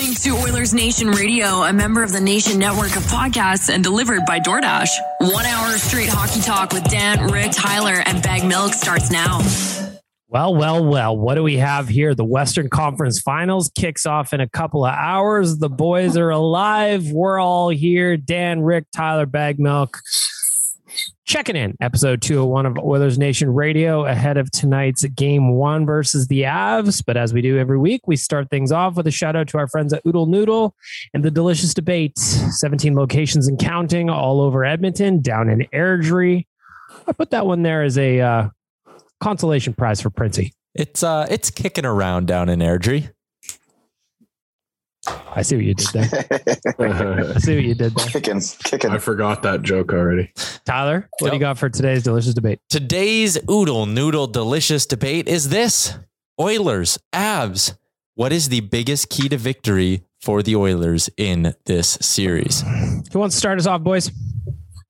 listening to Oilers Nation Radio, a member of the Nation Network of podcasts and delivered by DoorDash. One hour of straight hockey talk with Dan, Rick, Tyler, and Bag Milk starts now. Well, well, well. What do we have here? The Western Conference Finals kicks off in a couple of hours. The boys are alive. We're all here. Dan, Rick, Tyler, Bag Milk. Checking in, episode 201 of Oilers Nation Radio ahead of tonight's game one versus the Avs. But as we do every week, we start things off with a shout out to our friends at Oodle Noodle and the delicious debate 17 locations and counting all over Edmonton, down in Airdrie. I put that one there as a uh, consolation prize for Princey. It's uh it's kicking around down in Airdrie. I see what you did there. I see what you did there. Kicking, kicking. I forgot that joke already. Tyler, what do you got for today's delicious debate? Today's oodle noodle delicious debate is this Oilers, Avs. What is the biggest key to victory for the Oilers in this series? Who wants to start us off, boys?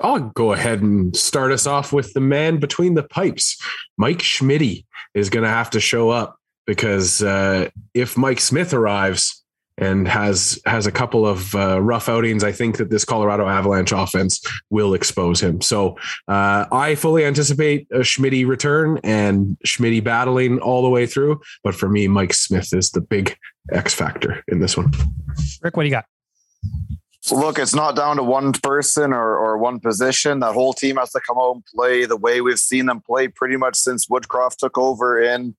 I'll go ahead and start us off with the man between the pipes. Mike Schmitty is going to have to show up because uh, if Mike Smith arrives and has has a couple of uh, rough outings, I think that this Colorado Avalanche offense will expose him. So uh, I fully anticipate a Schmitty return and Schmitty battling all the way through. But for me, Mike Smith is the big X factor in this one. Rick, what do you got? Look, it's not down to one person or, or one position. That whole team has to come out and play the way we've seen them play pretty much since Woodcroft took over and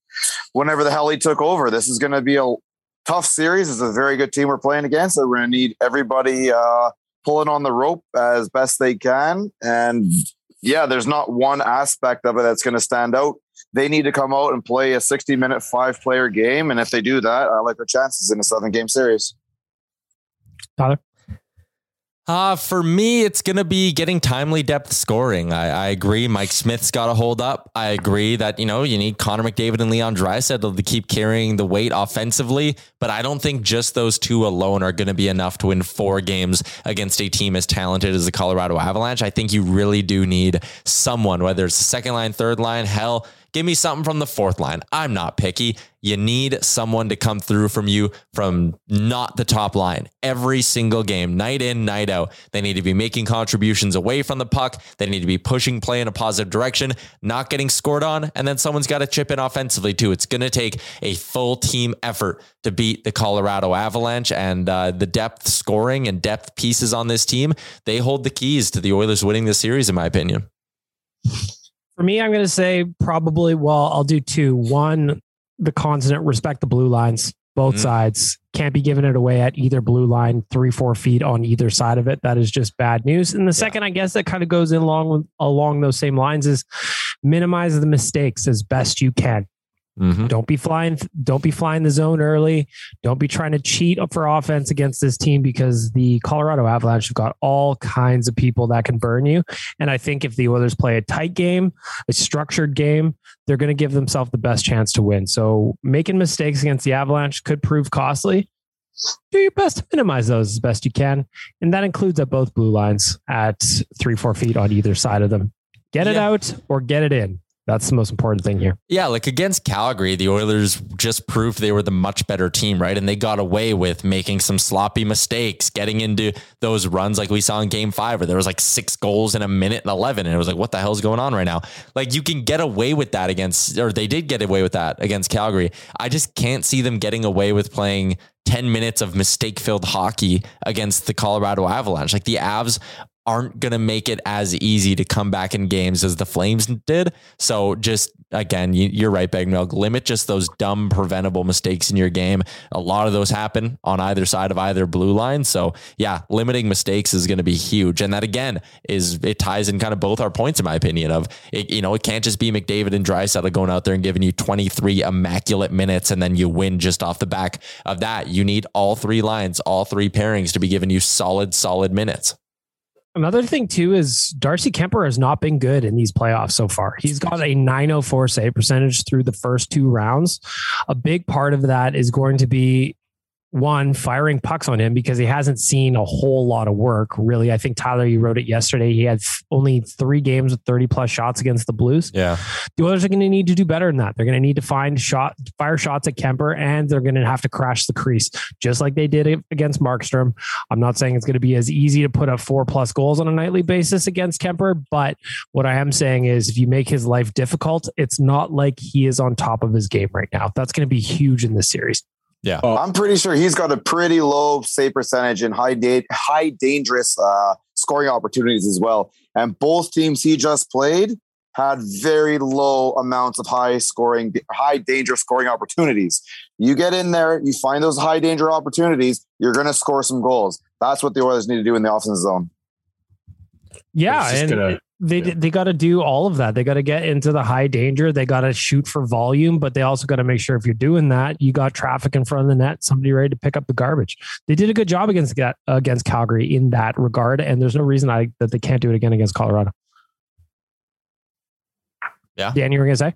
whenever the hell he took over. This is going to be a tough series. It's a very good team we're playing against. So we're going to need everybody uh, pulling on the rope as best they can. And yeah, there's not one aspect of it that's going to stand out. They need to come out and play a 60 minute, five player game. And if they do that, I like our chances in a seven game series. Tyler? Uh, for me, it's going to be getting timely depth scoring. I, I agree. Mike Smith's got to hold up. I agree that, you know, you need Connor McDavid and Leon Draisaitl to keep carrying the weight offensively. But I don't think just those two alone are going to be enough to win four games against a team as talented as the Colorado Avalanche. I think you really do need someone, whether it's the second line, third line, hell, Give me something from the fourth line. I'm not picky. You need someone to come through from you from not the top line every single game, night in, night out. They need to be making contributions away from the puck. They need to be pushing play in a positive direction, not getting scored on. And then someone's got to chip in offensively too. It's going to take a full team effort to beat the Colorado Avalanche and uh, the depth scoring and depth pieces on this team. They hold the keys to the Oilers winning this series, in my opinion. For me, I'm going to say probably, well, I'll do two. One, the constant respect the blue lines. both Mhm. sides. Can't be giving it away at either blue line, three, four feet on either side of it. That is just bad news. And the second, I guess, that kind of goes in along along those same lines is minimize the mistakes as best you can. Mhm. Don't be flying. Don't be flying the zone early. Don't be trying to cheat up for offense against this team because the Colorado Avalanche have got all kinds of people that can burn you. And I think if the Oilers play a tight game, a structured game, they're going to give themselves the best chance to win. So making mistakes against the Avalanche could prove costly. Do your best to minimize those as best you can, and that includes at both blue lines at three, four feet on either side of them. Get it Yeah. out or get it in. That's the most important thing here. Yeah, like against Calgary, the Oilers just proved they were the much better team, right? And they got away with making some sloppy mistakes, getting into those runs like we saw in game five, where there was like six goals in a minute and 11. And it was like, what the hell's going on right now? Like you can get away with that against, or they did get away with that against Calgary. I just can't see them getting away with playing 10 minutes of mistake filled hockey against the Colorado Avalanche. Like the Avs aren't going to make it as easy to come back in games as the Flames did. So just again, you, you're right, Bag Milk. Limit just those dumb preventable mistakes in your game. A lot of those happen on either side of either blue line. So yeah, limiting mistakes is going to be huge. And that again is it ties in kind of both our points, in my opinion. Of it, you know, it can't just be McDavid and Draisaitl going out there and giving you 23 immaculate minutes and then you win just off the back of that. You need all three lines, all three pairings to be giving you solid, solid minutes. Another thing too is Darcy Kuemper has not been good in these playoffs so far. He's got a 904 save percentage through the first two rounds. A big part of that is going to be one firing pucks on him because he hasn't seen a whole lot of work really. I think Tyler, you wrote it yesterday. He had only three games with 30 plus shots against the Blues. Yeah. The Oilers are going to need to do better than that. They're going to need to find shot, fire shots at Kuemper, and they're going to have to crash the crease, just like they did against Markstrom. I'm not saying it's going to be as easy to put up four plus goals on a nightly basis against Kuemper, but what I am saying is if you make his life difficult, it's not like he is on top of his game right now. That's going to be huge in this series. Yeah. I'm pretty sure he's got a pretty low save percentage and high da- high dangerous uh, scoring opportunities as well. And both teams he just played had very low amounts of high scoring, high danger scoring opportunities. You get in there, you find those high danger opportunities, you're going to score some goals. That's what the Oilers need to do in the offensive zone. Yeah, and gonna- they yeah. they got to do all of that. They got to get into the high danger. They got to shoot for volume, but they also got to make sure if you're doing that, you got traffic in front of the net, somebody ready to pick up the garbage. They did a good job against against Calgary in that regard, and there's no reason I that they can't do it again against Colorado. Yeah. Dan, you were gonna say?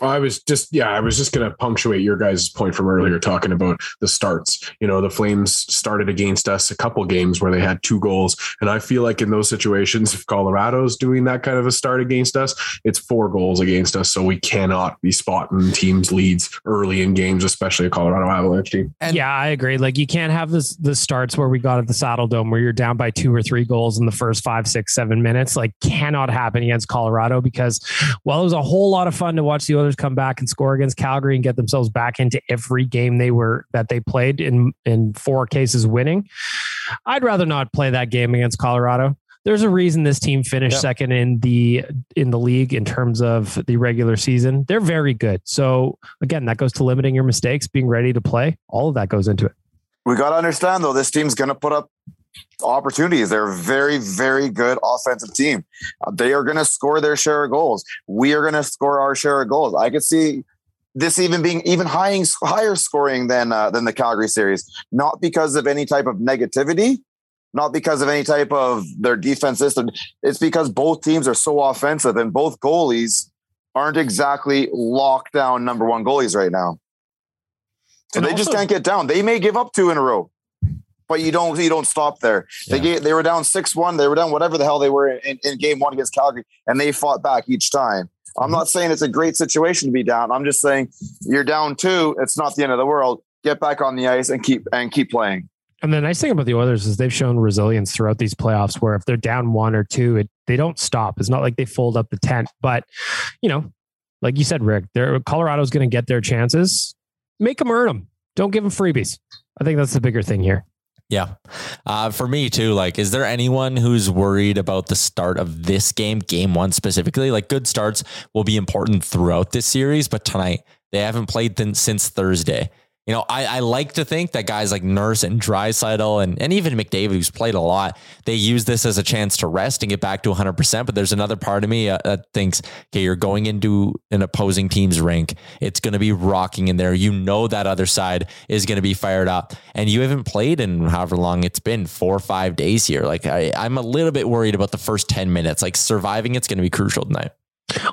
I was just, yeah, I was just going to punctuate your guys' point from earlier talking about the starts. You know, the Flames started against us a couple games where they had two goals. And I feel like in those situations, if Colorado's doing that kind of a start against us, it's four goals against us. So we cannot be spotting teams' leads early in games, especially a Colorado Avalanche team. And- yeah, I agree. Like you can't have this the starts where we got at the Saddledome where you're down by two or three goals in the first five, six, seven minutes. Like cannot happen against Colorado because well, it was a whole lot of fun to watch the Oilers come back and score against Calgary and get themselves back into every game they were that they played in in four cases winning, I'd rather not play that game against Colorado. There's a reason this team finished Yep. second in the in the league in terms of the regular season. They're very good. So again, that goes to limiting your mistakes, being ready to play. All of that goes into it. We got to understand though, this team's going to put up opportunities. They're a very, very good offensive team. Uh, they are going to score their share of goals. We are going to score our share of goals. I could see this even being even high, higher scoring than uh, than the Calgary series, not because of any type of negativity, not because of any type of their defense system. It's because both teams are so offensive and both goalies aren't exactly locked down number one goalies right now. So And they just can't get down. They may give up two in a row, but you don't you don't stop there. They gave, they were down six one. They were down whatever the hell they were in, in game one against Calgary, and they fought back each time. I'm mm-hmm. not saying it's a great situation to be down. I'm just saying you're down two. It's not the end of the world. Get back on the ice and keep and keep playing. And the nice thing about the Oilers is they've shown resilience throughout these playoffs where if they're down one or two, it, they don't stop. It's not like they fold up the tent. But, you know, like you said, Rick, Colorado's going to get their chances. Make them earn them. Don't give them freebies. I think that's the bigger thing here. Yeah. Uh, for me too, like, is there anyone who's worried about the start of this game, game one specifically? Like, good starts will be important throughout this series, but tonight they haven't played th- since Thursday. You know, I, I like to think that guys like Nurse and Draisaitl and, and even McDavid, who's played a lot, they use this as a chance to rest and get back to 100%. But there's another part of me uh, that thinks, okay, you're going into an opposing team's rink. It's going to be rocking in there. You know that other side is going to be fired up. And you haven't played in however long it's been, four or five days here. Like, I, I'm a little bit worried about the first 10 minutes. Like, surviving it's going to be crucial tonight.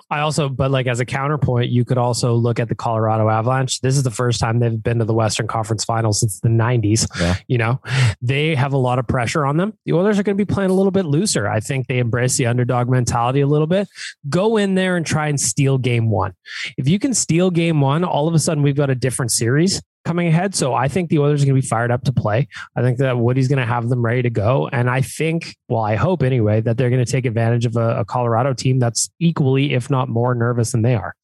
I also, but like as a counterpoint, you could also look at the Colorado Avalanche. This is the first time they've been to the Western Conference Finals since the 90s. Yeah. You know, they have a lot of pressure on them. The Oilers are going to be playing a little bit looser. I think they embrace the underdog mentality a little bit. Go in there and try and steal game one. If you can steal game one, all of a sudden we've got a different series coming ahead. So I think the Oilers are going to be fired up to play. I think that Woody's going to have them ready to go. And I think, well, I hope anyway, that they're going to take advantage of a, a Colorado team that's equally, if not more nervous than they are.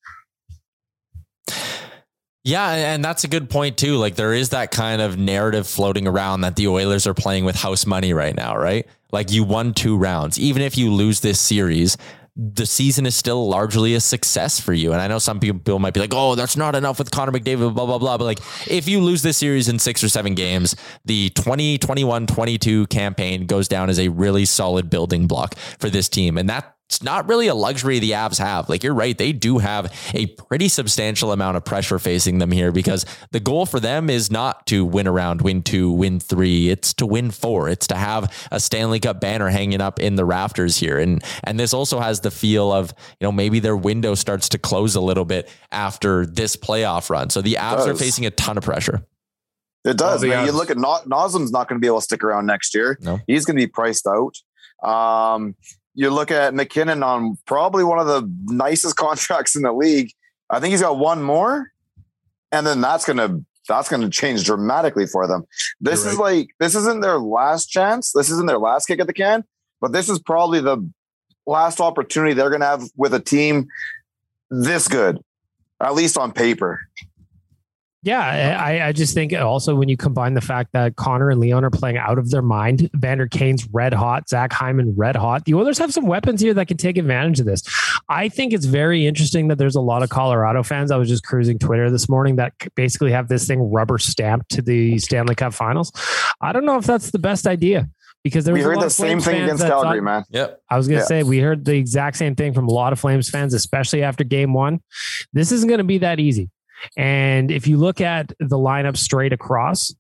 Yeah, and that's a good point too. Like there is that kind of narrative floating around that the Oilers are playing with house money right now, right? Like you won two rounds. Even if you lose this series, the season is still largely a success for you. And I know some people might be like, oh, that's not enough with Connor McDavid, blah, blah, blah. But like, if you lose this series in six or seven games, the 2021 22 campaign goes down as a really solid building block for this team. And that it's not really a luxury the Avs have. Like you're right, they do have a pretty substantial amount of pressure facing them here because the goal for them is not to win around, win two, win three. It's to win four. It's to have a Stanley Cup banner hanging up in the rafters here. And and this also has the feel of, you know, maybe their window starts to close a little bit after this playoff run. So the Avs are facing a ton of pressure. It does. man. You look at no- Nazem's not going to be able to stick around next year. No. He's going to be priced out. Um, you look at MacKinnon on probably one of the nicest contracts in the league. I think he's got one more, and then that's gonna that's gonna change dramatically for them. This is like this isn't their last chance. This isn't their last kick at the can, but this is probably the last opportunity they're gonna have with a team this good, at least on paper. Yeah, I, I just think also when you combine the fact that Connor and Leon are playing out of their mind, Vander Kane's red hot, Zach Hyman red hot. The Oilers have some weapons here that can take advantage of this. I think it's very interesting that there's a lot of Colorado fans. I was just cruising Twitter this morning that basically have this thing rubber stamped to the Stanley Cup Finals. I don't know if that's the best idea because there We was a heard lot the of same Flames thing against Calgary, thought- man. Yep. I was going to Yeah. say we heard the exact same thing from a lot of Flames fans, especially after game one. This isn't going to be that easy. And if you look at the lineup straight across,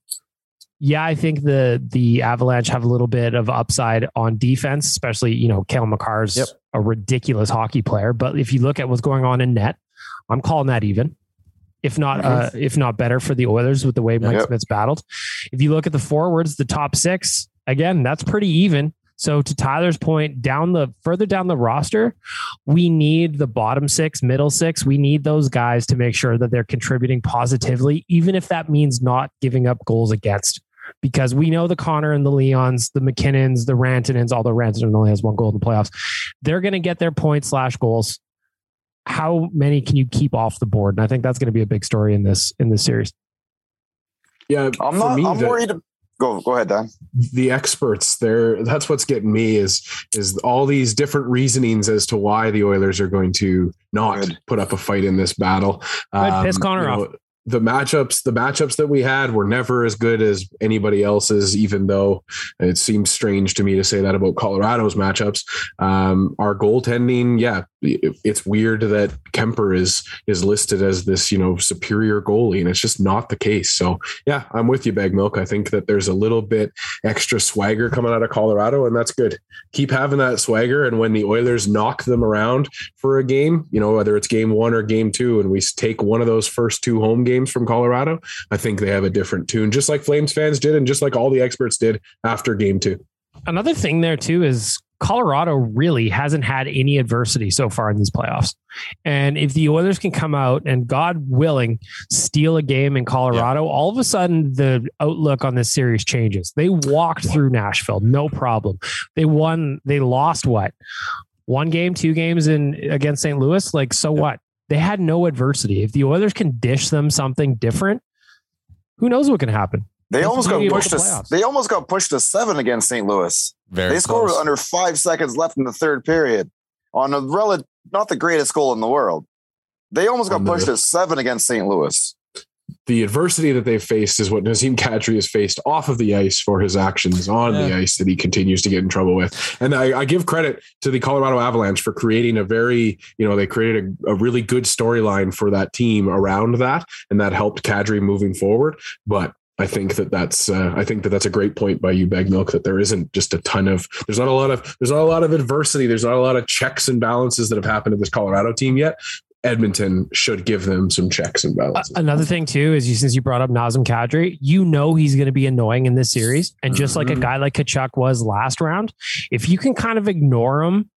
yeah, I think the the Avalanche have a little bit of upside on defense, especially you know Cale Makar's Yep. a ridiculous hockey player. But if you look at what's going on in net, I'm calling that even, if not uh, if not better for the Oilers with the way Mike Yep. Smith's battled. If you look at the forwards, the top six again, that's pretty even. So to Tyler's point, down the further down the roster, we need the bottom six, middle six. We need those guys to make sure that they're contributing positively, even if that means not giving up goals against. Because we know the Connor and the Leons, the MacKinnons, the Rantanens, although Rantanen only has one goal in the playoffs, they're going to get their points slash goals. How many can you keep off the board? And I think that's going to be a big story in this in this series. Yeah, I'm not. me, I'm the- worried. Go go ahead, Dan. the experts there that's what's getting me is is all these different reasonings as to why the oilers are going to not Good. put up a fight in this battle Good, piss Um, Connor you off. know, the matchups the matchups that we had were never as good as anybody else's even though it seems strange to me to say that about colorado's matchups um, our goaltending yeah it- it's weird that kuemper is is listed as this you know superior goalie and it's just not the case. So yeah i'm with you bag milk. I think that there's a little bit extra swagger coming out of colorado and that's good. Keep having that swagger and when the oilers knock them around for a game you know whether it's game one or game two and we take one of those first two home games from colorado i think they have a different tune just like flames fans did and just like all the experts did after game two. Another thing there too is Colorado really hasn't had any adversity so far in these playoffs. And if the Oilers can come out and God willing steal a game in Colorado, all of a sudden the outlook on this series changes. They walked through Nashville, no problem. They won, they lost what? One game, two games in against St. Louis, like so what? They had no adversity. If the Oilers can dish them something different, who knows what can happen? They almost got pushed. To, they almost got pushed to seven against St. Louis. Very they scored close. under five seconds left in the third period on a relative, not the greatest goal in the world. They almost got the- pushed to seven against St. Louis. the adversity that they've faced is what Nazem Kadri has faced off of the ice for his actions on the ice that he continues to get in trouble with. And I, I give credit to the Colorado Avalanche for creating a very, you know, they created a, a really good storyline for that team around that, and that helped Kadri moving forward. But I think that that's uh, I think that that's a great point by you, Bag Milk, that there isn't just a ton of there's not a lot of there's not a lot of adversity. There's not a lot of checks and balances that have happened to this Colorado team yet. Edmonton should give them some checks and balances. Another thing too is you, since you brought up Nazem Kadri, you know he's going to be annoying in this series, and just like a Mhm. guy like Tkachuk was last round, if you can kind of ignore him,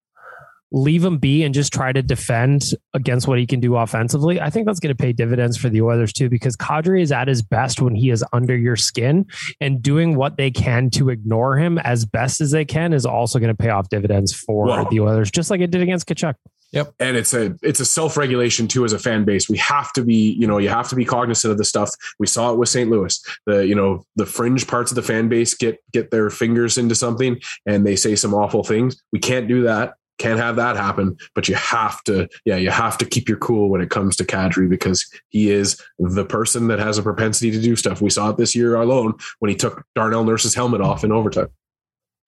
leave him be, and just try to defend against what he can do offensively, I think that's going to pay dividends for the Oilers too. Because Kadri is at his best when he is under your skin, and doing what they can to ignore him as best as they can is also going to pay off dividends for Wow. the Oilers, just like it did against Tkachuk. Yep. And it's a it's a self-regulation too as a fan base we have to be you know you have to be cognizant of the stuff we saw it with st louis the you know the fringe parts of the fan base get get their fingers into something and they say some awful things we can't do that can't have that happen but you have to yeah you have to keep your cool when it comes to kadri because he is the person that has a propensity to do stuff we saw it this year alone when he took darnell nurse's helmet off in overtime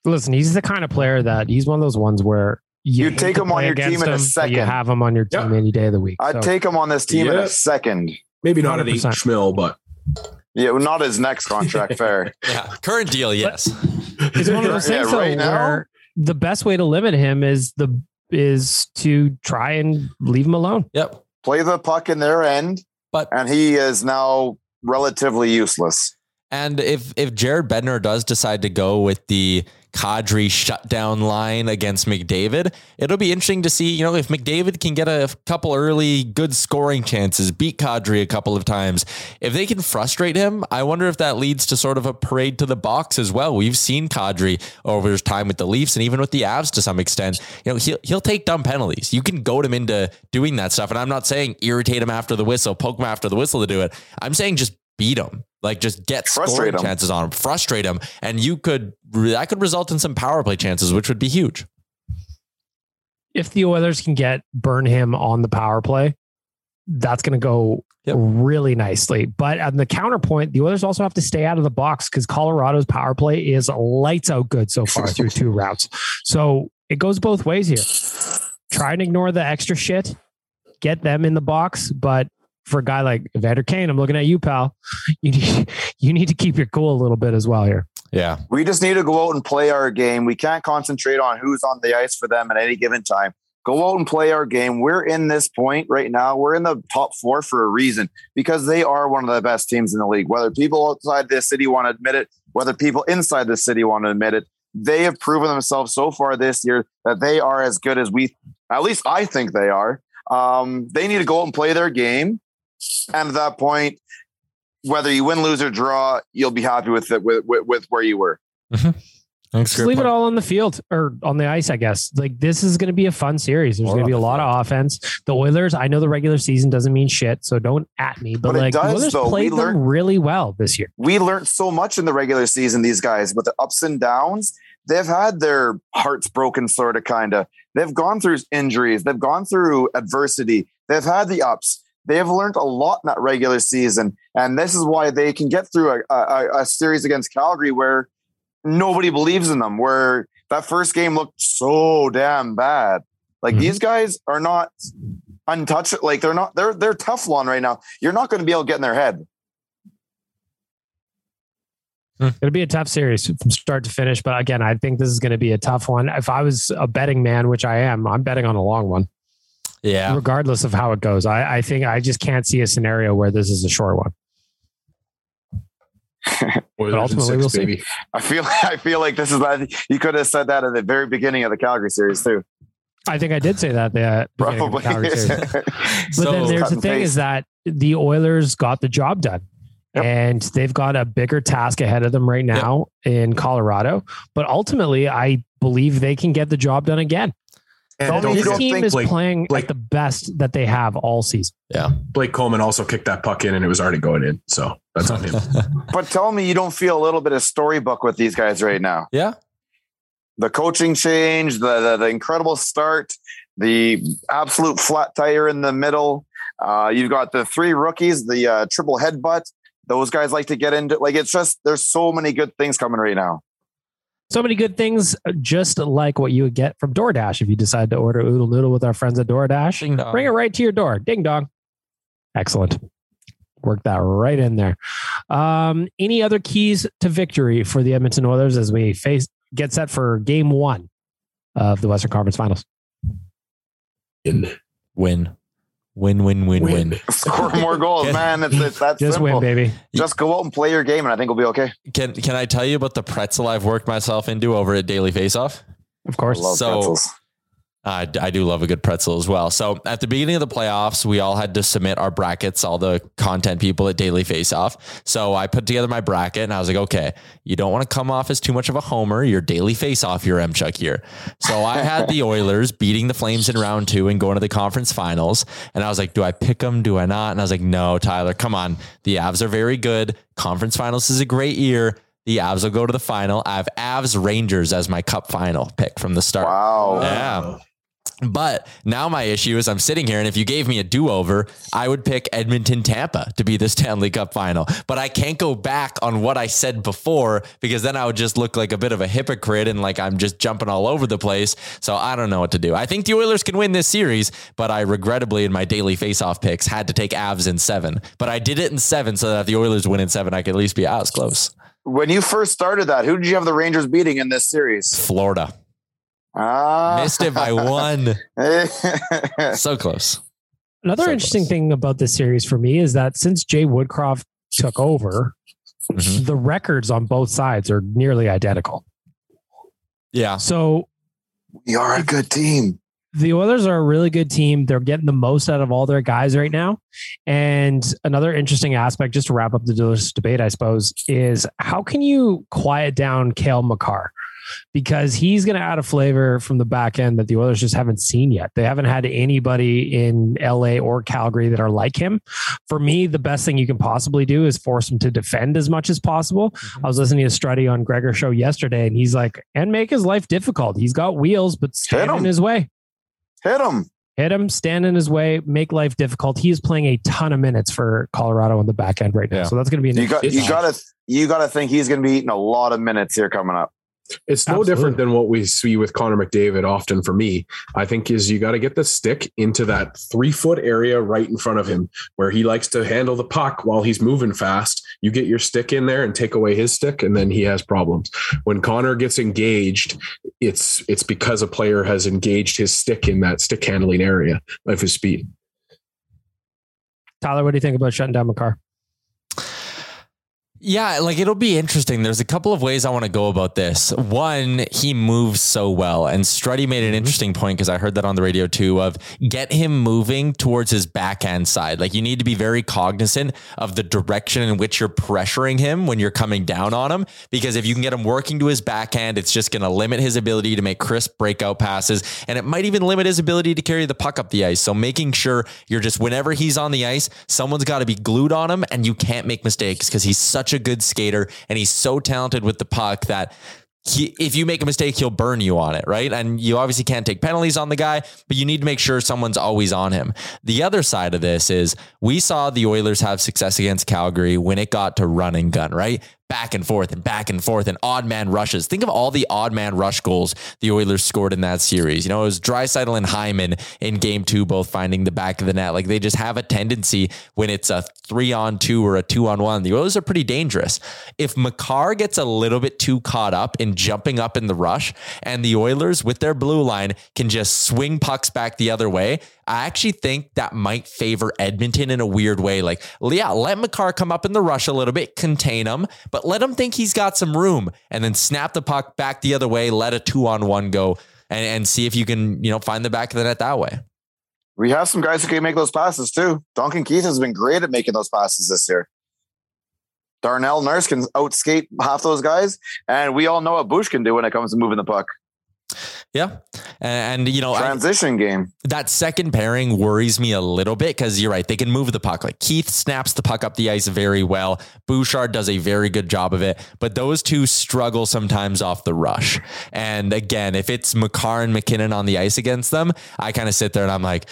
Listen, he's the kind of player that he's one of those ones where you You'd take him on your team in a second. but You have him on your team Yeah. any day of the week. I'd So, take him on this team in a second. maybe not at eight 100%. schmil but Yeah, well, not his next contract fair. Yeah, current deal, yes. it's one of those Yeah, things though, right now- where the best way to limit him is the is to try and leave him alone. Yep. Play the puck in their end, But and he is now relatively useless. And if if Jared Bednar does decide to go with the Kadri shutdown line against McDavid, it'll be interesting to see, you know, if McDavid can get a couple early good scoring chances, beat Kadri a couple of times. If they can frustrate him, I wonder if that leads to sort of a parade to the box as well. We've seen Kadri over his time with the Leafs and even with the Avs to some extent. You know, he'll he'll take dumb penalties. You can goad him into doing that stuff. And I'm not saying irritate him after the whistle, poke him after the whistle to do it. I'm saying just beat him. Like just get Frustrate scoring him. chances on him, frustrate him, and you could that could result in some power play chances, which would be huge. If the Oilers can get burn him on the power play, that's going to go Yep. really nicely. But on the counterpoint, the Oilers also have to stay out of the box because Colorado's power play is lights out good so far through two routes. So it goes both ways here. Try and ignore the extra shit, get them in the box, but for a guy like Evander Kane, I'm looking at you, pal. You need you need to keep your cool a little bit as well here. Yeah, We just need to go out and play our game. We can't concentrate on who's on the ice for them at any given time. Go out and play our game. We're in this point right now. We're in the top four for a reason because they are one of the best teams in the league. Whether people outside this city want to admit it, whether people inside the city want to admit it, they have proven themselves so far this year that they are as good as we, at least I think they are. Um, they need to go out and play their game. And at that point, whether you win, lose, or draw, you'll be happy with it with, with, with where you were. thanks. Just leave it all on the field or on the ice, I guess. Like this is going to be a fun series. There's going to be a lot of offense. The Oilers, I know the regular season doesn't mean shit, so don't at me. But, But it like the Oilers though. We played them learned- really well this year. we learned so much in the regular season, these guys, with the ups and downs. They've had their hearts broken, sort of, kind of. They've gone through injuries. They've gone through adversity. They've had the ups. They have learned a lot in that regular season. And this is why they can get through a, a, a series against Calgary where nobody believes in them, where that first game looked so damn bad. Like Mhm. these guys are not untouched. Like they're not, they're, they're Teflon right now. You're not going to be able to get in their head. It'll be a tough series from start to finish. But again, I think this is going to be a tough one. If I was a betting man, which I am, I'm betting on a long one, Yeah, regardless of how it goes. I, I think I just can't see a scenario where this is a short one. Oilers in ultimately, we'll see. I feel I feel like this is that you could have said that at the very beginning of the Calgary series too. I think I did say that. The beginning of the Probably. Calgary series. But so then there's the and thing is that the Oilers got the job done. Yep. And they've got a bigger task ahead of them right now in Colorado. But ultimately, I believe they can get the job done again. And don't you this don't team think is Blake- playing Blake- at the best that they have all season. Yeah. Blake Coleman also kicked that puck in and it was already going in. So that's on him. but tell me you don't feel a little bit of storybook with these guys right now. yeah, The coaching change, the the, the incredible start, the absolute flat tire in the middle. Uh, you've got the three rookies, the uh, triple headbutt. Those guys like to get into like it's just there's so many good things coming right now. So many good things, uh, just like what you would get from DoorDash if you decide to order Oodle Noodle with our friends at DoorDash. Ding dong. Bring it right to your door. Ding dong. Excellent. Work that right in there. Um, any other keys to victory for the Edmonton Oilers as we face get set for game one of the Western Conference Finals? In. Win. Win, win, win, win. Win. Score more goals, man. It's, it's that Just simple. win, baby. Just go out and play your game, and I think we'll be okay. Can can I tell you about the pretzel I've worked myself into over at Daily Faceoff? Of course. Love So- pretzels. I, I do love a good pretzel as well. So at the beginning of the playoffs, we all had to submit our brackets, all the content people at Daily Face Off. So I put together my bracket and I was like, okay, you don't want to come off as too much of a homer. You're Daily Face Off, you're M Chuck here. So I had the Oilers beating the Flames in round two and going to the conference finals. And I was like, do I pick them? Do I not? And I was like, no, Tyler, come on. The Avs are very good. Conference finals is a great year. The Avs will go to the final. I have Avs Rangers as my cup final pick from the start. Wow. Yeah. But now my issue is I'm sitting here, and if you gave me a do over, I would pick Edmonton Tampa to be the Stanley Cup final. But I can't go back on what I said before because then I would just look like a bit of a hypocrite and like I'm just jumping all over the place. So I don't know what to do. I think the Oilers can win this series, but I regrettably in my daily faceoff picks had to take Avs in seven. But I did it in seven so that if the Oilers win in seven, I could at least be out as close. When you first started that, who did you have the Rangers beating in this series? Florida Ah, missed it by one. So close. Another So interesting close. thing about this series for me is that since Jay Woodcroft took over, Mhm. the records on both sides are nearly identical. Yeah. So we are a good team. the Oilers are a really good team. They're getting the most out of all their guys right now. And another interesting aspect, just to wrap up the delicious debate, I suppose, is how can you quiet down Cale Makar? Because he's going to add a flavor from the back end that the Oilers just haven't seen yet. They haven't had anybody in LA or Calgary that are like him. For me, the best thing you can possibly do is force him to defend as much as possible. Mm-hmm. I was listening to Strutty on Gregor's show yesterday, and he's like, and make his life difficult. He's got wheels, but stand in his way Hit him. hit him, stand in his way, make life difficult. He is playing a ton of minutes for Colorado on the back end right now. Yeah. So that's going to be an You got you got to you got to think he's going to be eating a lot of minutes here coming up. It's no Absolutely. different than what we see with Connor McDavid often for me. I think is you got to get the stick into that three foot area right in front of him where he likes to handle the puck while he's moving fast. You get your stick in there and take away his stick, and then he has problems. When Connor gets engaged, it's it's because a player has engaged his stick in that stick handling area of his speed. Tyler, what do you think about shutting down Makar? Yeah, like it'll be interesting. There's a couple of ways I want to go about this. One, he moves so well, and Strutty made an mm-hmm. interesting point because I heard that on the radio too. Of get him moving towards his backhand side. Like you need to be very cognizant of the direction in which you're pressuring him when you're coming down on him. Because if you can get him working to his backhand, it's just going to limit his ability to make crisp breakout passes, and it might even limit his ability to carry the puck up the ice. So making sure you're just whenever he's on the ice, someone's got to be glued on him, and you can't make mistakes because he's such a good skater and he's so talented with the puck that he, if you make a mistake, he'll burn you on it, right? And you obviously can't take penalties on the guy, but you need to make sure someone's always on him. The other side of this is we saw the Oilers have success against Calgary when it got to run and gun, right? Back and forth and back and forth and odd man rushes. Think of all the odd man rush goals the Oilers scored in that series. You know, it was Draisaitl and Hyman in game two, both finding the back of the net. Like they just have a tendency when it's a three on two or a two on one. The Oilers are pretty dangerous. If Makar gets a little bit too caught up in jumping up in the rush and the Oilers with their blue line can just swing pucks back the other way, I actually think that might favor Edmonton in a weird way. Like, yeah, let Makar come up in the rush a little bit, contain him, but let him think he's got some room and then snap the puck back the other way, let a two on one go and, and see if you can, you know, find the back of the net that way. We have some guys who can make those passes too. Duncan Keith has been great at making those passes this year. Darnell Nurse can outskate half those guys, and we all know what Bush can do when it comes to moving the puck. Yeah. And, you know, I, Transition game. that second pairing worries me a little bit because you're right. They can move the puck. Like Keith snaps the puck up the ice very well. Bouchard does a very good job of it, but those two struggle sometimes off the rush. And again, if it's Makar and MacKinnon on the ice against them, I kind of sit there and I'm like,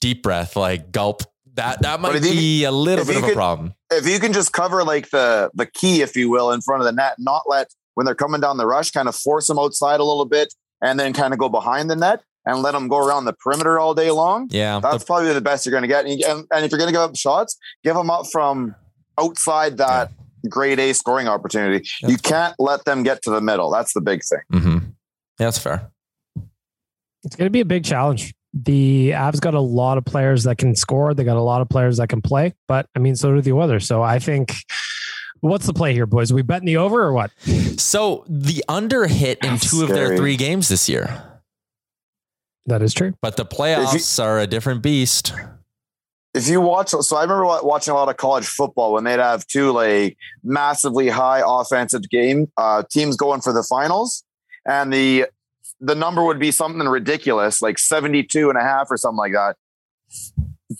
deep breath, like gulp, That that might if you- be a little bit of a could- problem. if you can just cover like the the key, if you will, in front of the net, not let when they're coming down the rush, kind of force them outside a little bit, and then kind of go behind the net and let them go around the perimeter all day long. Yeah, That's probably the best you're going to get. And, and, and if you're going to give up shots, give them up from outside that grade A scoring opportunity. Yeah. You can't let them get to the middle. That's the big thing. Mm-hmm. yeah, that's fair. It's going to be a big challenge. The Avs got a lot of players that can score. They got a lot of players that can play, but I mean, so do the Oilers. So I think, what's the play here, boys? Are we betting the over or what? So the under hit in That's two of their three games this year, That is true. but the playoffs are a different beast. if you watch, so I remember watching a lot of college football when they'd have two like massively high offensive game uh, teams going for the finals, and the the number would be something ridiculous, like 72 and a half or something like that.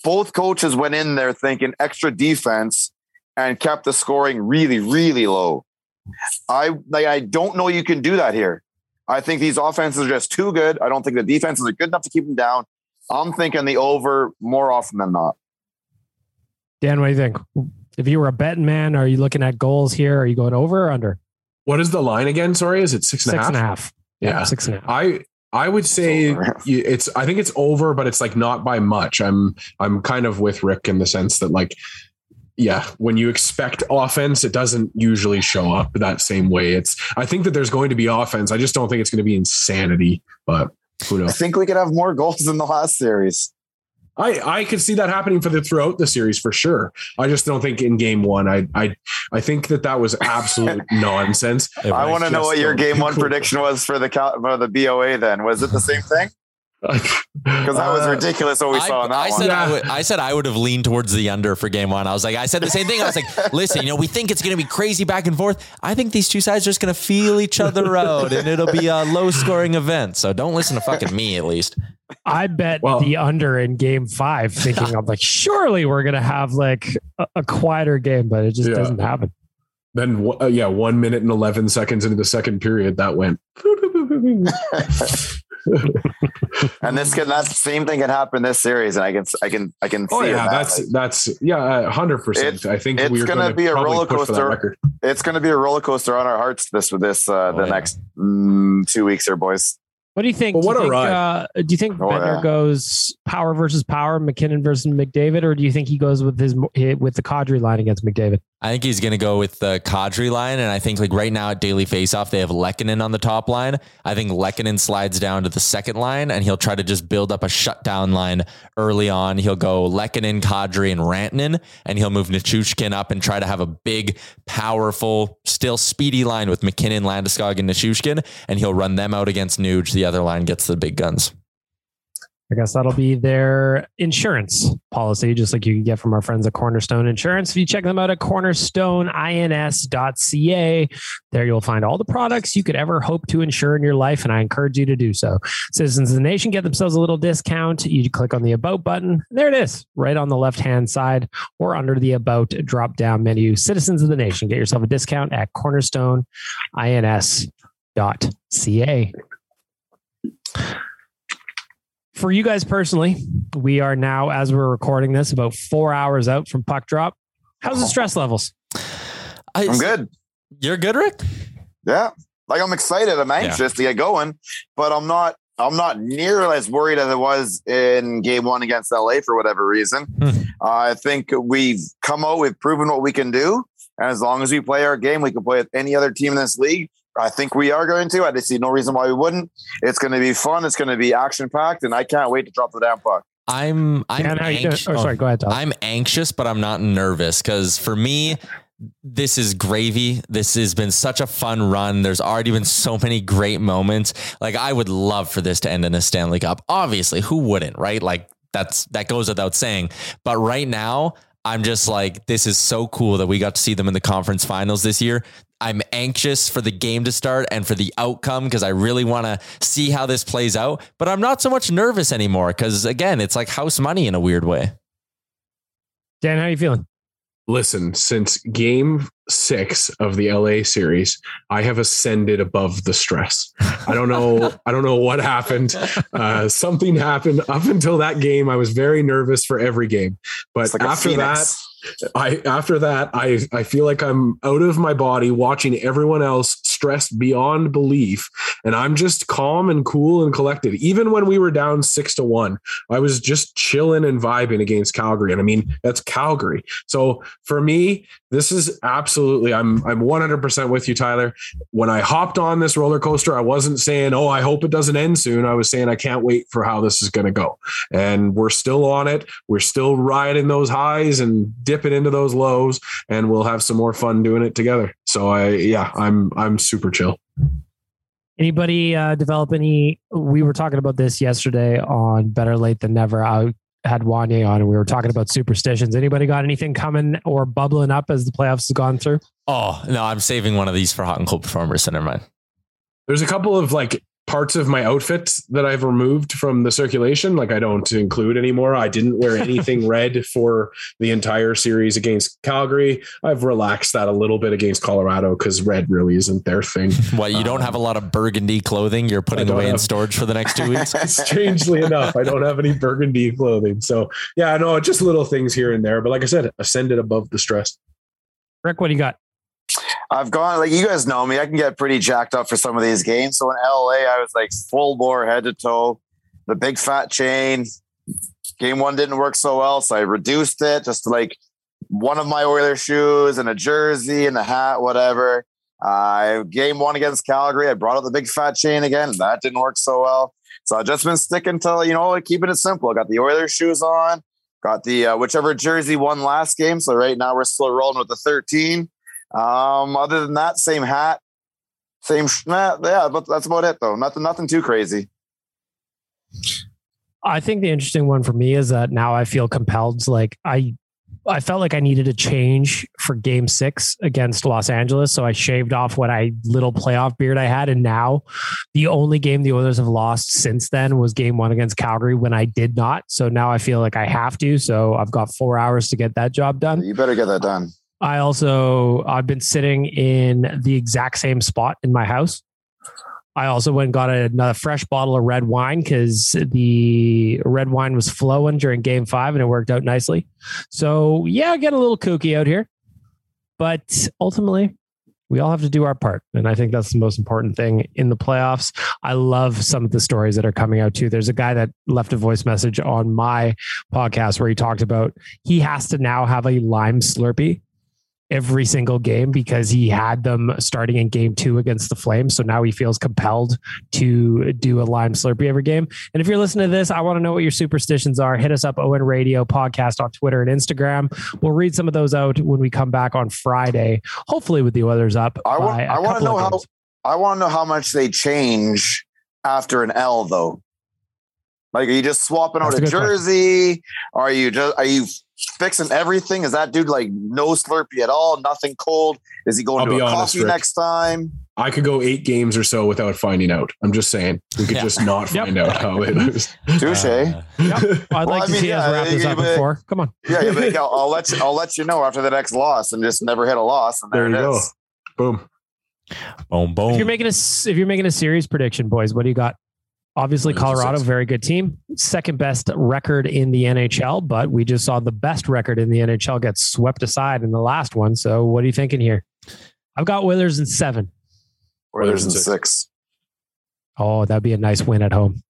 Both coaches went in there thinking extra defense and kept the scoring really, really low. I like I don't know you can do that here. I think these offenses are just too good. I don't think the defenses are good enough to keep them down. I'm thinking the over more often than not. Dan, what do you think? If you were a betting man, are you looking at goals here? Are you going over or under? What is the line again? Sorry, is it six and a Six half? and a half. Yeah, Yeah. six and a half. I I would say over. you- it's I think it's over, but it's like not by much. I'm I'm kind of with Rick in the sense that like yeah, when you expect offense, it doesn't usually show up that same way. It's I think that there's going to be offense. I just don't think it's going to be insanity, but who knows? I think we could have more goals than the last series. I I could see that happening for the throughout the series for sure. I just don't think in game 1 I I I think that that was absolute nonsense. I want to know what your game one prediction was for the Cal- for the BOA. Then was it the same thing? Because that was Uh, ridiculous what we I, saw in that I one. said I would. I said I would have leaned towards the under for game one. I was like, I said the same thing. I was like, listen, you know, we think it's going to be crazy back and forth. I think these two sides are just going to feel each other out, and it'll be a low scoring event. So don't listen to fucking me, at least. I bet Well- the under in game five, thinking I'm like, surely we're going to have like a, a quieter game, but it just Yeah. doesn't happen. Then uh, yeah, one minute and eleven seconds into the second period, that went. and this can that same thing can happen this series, and I can I can I can oh it yeah, that's way. that's yeah, hundred percent. I think it's we're gonna be a roller push for that coaster. it's going to be a roller coaster on our hearts this with this uh, Oh, the yeah. next mm, two weeks here, boys. What do you think? Well, do what you a think, ride. uh, do you think Oh, Bednar yeah. goes power versus power, MacKinnon versus McDavid, or do you think he goes with his with the Kadri line against McDavid? I think he's going to go with the Kadri line. And I think like right now at Daily Faceoff, they have Lehkonen on the top line. I think Lehkonen slides down to the second line and he'll try to just build up a shutdown line early on. He'll go Lehkonen, Kadri, and Rantanen, and he'll move Nichushkin up and try to have a big, powerful, still speedy line with MacKinnon, Landeskog, and Nichushkin. And he'll run them out against Nuge. The other line gets the big guns. I guess that'll be their insurance policy, just like you can get from our friends at Cornerstone Insurance. If you check them out at cornerstoneins.ca, there you'll find all the products you could ever hope to insure in your life, and I encourage you to do so. Citizens of the nation get themselves a little discount. You click on the About button. There it is, right on the left hand side or under the About drop down menu. Citizens of the nation, get yourself a discount at cornerstoneins.ca for you guys personally, we are now, as we're recording this, about four hours out from puck drop. How's the stress levels? I, I'm good. You're good, Rick? Yeah, like I'm excited. I'm anxious to get going, but I'm not. I'm not near as worried as I was in Game One against LA for whatever reason. Hmm. Uh, I think we've come out. We've proven what we can do, and as long as we play our game, we can play with any other team in this league. I think we are going to. I just see no reason why we wouldn't. It's going to be fun. It's going to be action packed, and I can't wait to drop the damn puck. I'm I'm Dan, how you Oh, sorry, go ahead, Todd. I'm anxious, but I'm not nervous because for me, this is gravy. This has been such a fun run. There's already been so many great moments. Like I would love for this to end in a Stanley Cup. Obviously, who wouldn't, right? Like that's that goes without saying. But right now, I'm just like, this is so cool that we got to see them in the conference finals this year. I'm anxious for the game to start and for the outcome because I really want to see how this plays out. But I'm not so much nervous anymore because again, it's like house money in a weird way. Dan, how are you feeling? Listen, since game six of the LA series, I have ascended above the stress. I don't know. I don't know what happened. Uh, something happened up until that game. I was very nervous for every game, but like after that, I after that, I I feel like I'm out of my body watching everyone else stressed beyond belief, and I'm just calm and cool and collected. Even when we were down six to one, I was just chilling and vibing against Calgary, and I mean that's Calgary. So for me, this is absolutely I'm I'm 100% with you, Tyler. When I hopped on this roller coaster, I wasn't saying, "Oh, I hope it doesn't end soon." I was saying, "I can't wait for how this is going to go," and we're still on it. We're still riding those highs and dipping into those lows and we'll have some more fun doing it together. So I yeah, I'm I'm super chill. Anybody uh, develop any? We were talking about this yesterday on Better Late Than Never. I had Wanye on and we were talking about superstitions. Anybody got anything coming or bubbling up as the playoffs has gone through? Oh no, I'm saving one of these for hot and cold performers. So never mind. There's a couple of like parts of my outfit that I've removed from the circulation. Like I don't include anymore. I didn't wear anything red for the entire series against Calgary. I've relaxed that a little bit against Colorado because red really isn't their thing. What you don't um, have a lot of burgundy clothing you're putting away have, in storage for the next two weeks. strangely enough, I don't have any burgundy clothing. So yeah, I know just little things here and there. But like I said, ascended above the stress. Rick, what do you got? I've gone like you guys know me. I can get pretty jacked up for some of these games. So in LA, I was like full bore, head to toe, the big fat chain. Game one didn't work so well, so I reduced it just to like one of my Oilers shoes and a jersey and a hat, whatever. Uh, game one against Calgary, I brought out the big fat chain again. That didn't work so well. So I've just been sticking to you know keeping it simple. I got the Oilers shoes on, got the uh, whichever jersey won last game. So right now we're still rolling with the 13. Um, other than that, same hat, same. Nah, yeah, but that's about it though. Nothing, nothing too crazy. I think the interesting one for me is that now I feel compelled. Like I, I felt like I needed a change for Game Six against Los Angeles, so I shaved off what I little playoff beard I had, and now the only game the Oilers have lost since then was Game One against Calgary when I did not. So now I feel like I have to. So I've got four hours to get that job done. You better get that done. I also I've been sitting in the exact same spot in my house. I also went and got another fresh bottle of red wine because the red wine was flowing during game five and it worked out nicely. So yeah, I get a little kooky out here. But ultimately, we all have to do our part. And I think that's the most important thing in the playoffs. I love some of the stories that are coming out too. There's a guy that left a voice message on my podcast where he talked about he has to now have a lime slurpee every single game because he had them starting in game two against the Flames. So now he feels compelled to do a lime slurpee every game. And if you're listening to this, I want to know what your superstitions are. Hit us up, Owen Radio Podcast on Twitter and Instagram. We'll read some of those out when we come back on Friday, hopefully with the weathers up. I want, I want to know how I want to know how much they change after an L though. Like, are you just swapping That's out a, a jersey? Question. Are you just are you fixing everything? Is that dude like no Slurpee at all? Nothing cold? Is he going I'll to a honest, coffee Rick. next time? I could go eight games or so without finding out. I'm just saying we could yeah. just not find yep. out how it is. Touche. Uh, yep. I'd well, like I to mean, see yeah, us wrap this up before. Come on. Yeah, yeah but I'll, I'll, let you. I'll let you know after the next loss, and just never hit a loss. And there, there you is. go. Boom. Boom. Boom. If you're making a if you're making a series prediction, boys, what do you got? Obviously, Colorado, very good team. Second best record in the NHL, but we just saw the best record in the NHL get swept aside in the last one. So, what are you thinking here? I've got Oilers in seven. Oilers in six. Oh, that'd be a nice win at home.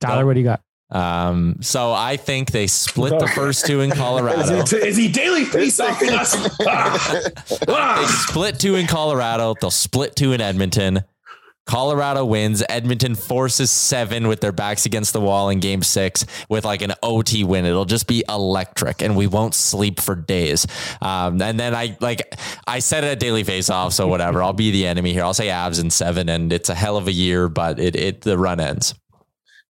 Tyler, what do you got? Um, so I think they split the first two in Colorado. is, he, is he daily peace offing us? they split two in Colorado. They'll split two in Edmonton. Colorado wins. Edmonton forces seven with their backs against the wall in game six with like an OT win. It'll just be electric and we won't sleep for days. Um, and then I like, I said it at Daily Face Off. So whatever, I'll be the enemy here. I'll say Avs in seven and it's a hell of a year, but it, it, the run ends.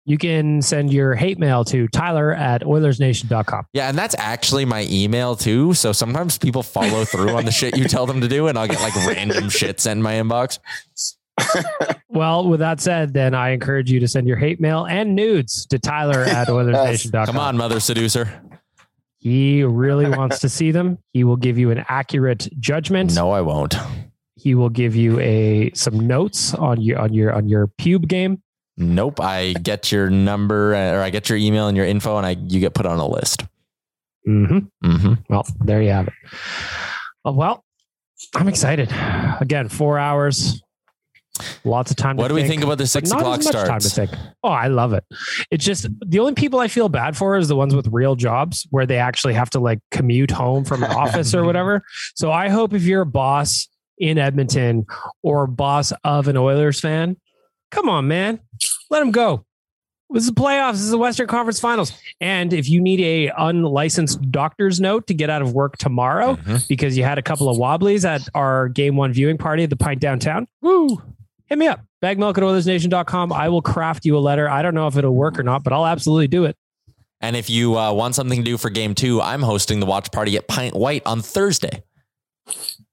You can send your hate mail to Tyler at OilersNation.com. Yeah, and that's actually my email too. So sometimes people follow through on the shit you tell them to do, and I'll get like random shit sent in my inbox. well, with that said, then I encourage you to send your hate mail and nudes to Tyler at OilersNation.com. Come on, mother seducer. He really wants to see them. He will give you an accurate judgment. No, I won't. He will give you a some notes on your on your on your pube game. Nope. I get your number or I get your email and your info, and I you get put on a list. Mm-hmm. Mm-hmm. Well, there you have it. Well, I'm excited. Again, four hours. Lots of time. What to do we think, think about the six o'clock much Time to think. Oh, I love it. It's just the only people I feel bad for is the ones with real jobs where they actually have to like commute home from an office or whatever. So I hope if you're a boss in Edmonton or a boss of an Oilers fan, come on, man, let them go. This is the playoffs. This is the Western Conference Finals. And if you need a unlicensed doctor's note to get out of work tomorrow Mhm. because you had a couple of wobblies at our game one viewing party at the Pint downtown, woo, hit me up. Bagmilk at OilersNation.com. I will craft you a letter. I don't know if it'll work or not, but I'll absolutely do it. And if you uh, want something to do for game two, I'm hosting the watch party at Pint Whyte on Thursday.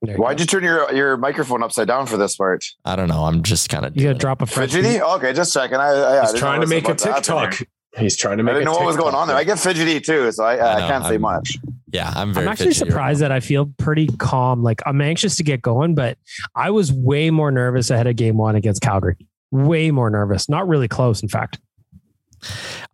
You Why'd go. you turn your your microphone upside down for this part? I don't know. I'm just kind of You got to drop a Fidgety? beat. Okay, just checking. I, I, I He's didn't trying to make a what's about to happen TikTok. here. He's trying to make. I make. didn't a know what was going on there. I get fidgety too, so I, I, I know, can't say I'm- much. Yeah, I'm very. I'm actually surprised that I feel pretty calm. Like I'm anxious to get going, but I was way more nervous ahead of game one against Calgary. Way more nervous. Not really close, in fact.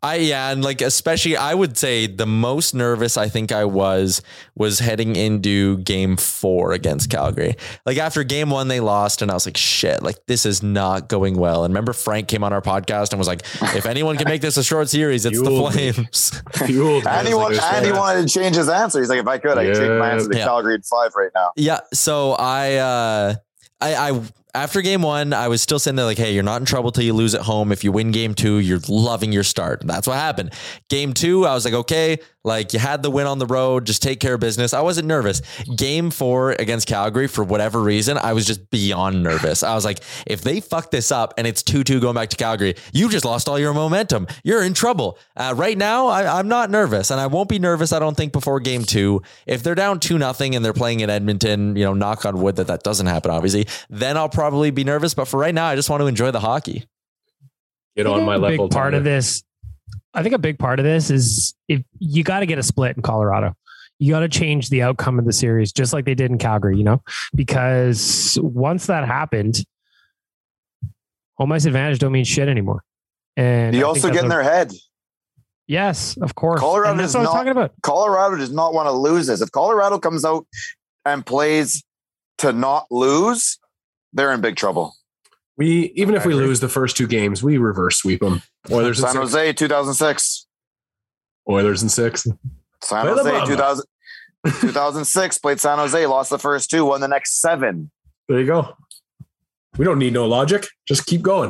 I yeah, and like especially I would say the most nervous I think I was was heading into game 4 against Calgary. Like after game 1 they lost and I was like shit, like this is not going well. And remember Frank came on our podcast and was like if anyone can make this a short series it's the Fueled me. Flames. Fueled And he, like and he wanted to change his answer. He's like, if I could, I could change my answer to Yeah. Calgary in five right now. Yeah. So I, uh, I, I, after game one, I was still sitting there like, hey, you're not in trouble till you lose at home. If you win game two, you're loving your start. That's what happened. Game two, I was like, okay, like you had the win on the road, just take care of business. I wasn't nervous. Game four against Calgary, for whatever reason, I was just beyond nervous. I was like, if they fuck this up and it's 2 2 going back to Calgary, you just lost all your momentum. You're in trouble. Uh, right now, I, I'm not nervous and I won't be nervous, I don't think, before game two. If they're down 2 nothing and they're playing in Edmonton, you know, knock on wood that that doesn't happen, obviously, then I'll probably be nervous. But for right now, I just want to enjoy the hockey. Get on my level. Big part of this, I think a big part of this is if you got to get a split in Colorado. You got to change the outcome of the series, just like they did in Calgary, you know, because once that happened, home ice advantage don't mean shit anymore. And You think also get in a- their head. yes, of course. Colorado And that's is what I was not- talking about. Colorado does not want to lose this. If Colorado comes out and plays to not lose, they're in big trouble. We even if we lose the first two games, we reverse sweep them. Oilers and San six. Jose, 2006. Oilers and six. San Play Jose, Bubba. 2000, 2006, played San Jose, lost the first two, won the next seven. There you go. We don't need no logic. Just keep going.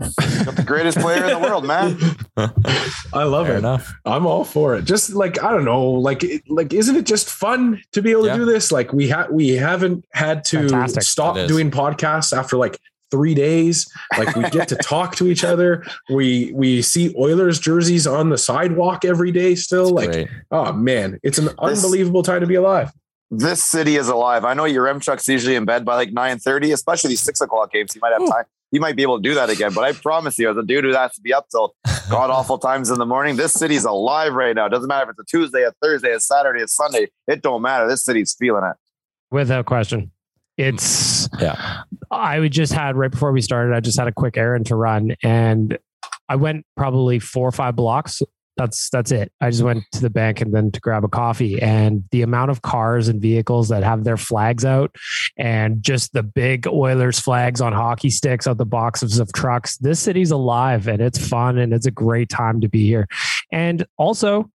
Got the greatest player in the world, man. I love Fair it. enough. I'm all for it. Just like I don't know, like it- like isn't it just fun to be able to do this? Like we have we haven't had to Fantastic. stop doing podcasts after like three days. Like we get to talk to each other. We we see Oilers jerseys on the sidewalk every day. Still, like Great. oh man, it's an unbelievable time to be alive. This city is alive. I know your M truck's usually in bed by like 9:30, especially these six o'clock games. You might have time. You might be able to do that again. But I promise you, as a dude who has to be up till god awful times in the morning, this city's alive right now. Doesn't matter if it's a Tuesday, a Thursday, a Saturday, a Sunday. It don't matter. This city's feeling it. Without question. It's Yeah. I would just had right before we started, I just had a quick errand to run and I went probably four or five blocks. That's that's it. I just went to the bank and then to grab a coffee. And the amount of cars and vehicles that have their flags out and just the big Oilers flags on hockey sticks out the boxes of trucks. This city's alive and it's fun and it's a great time to be here. And also,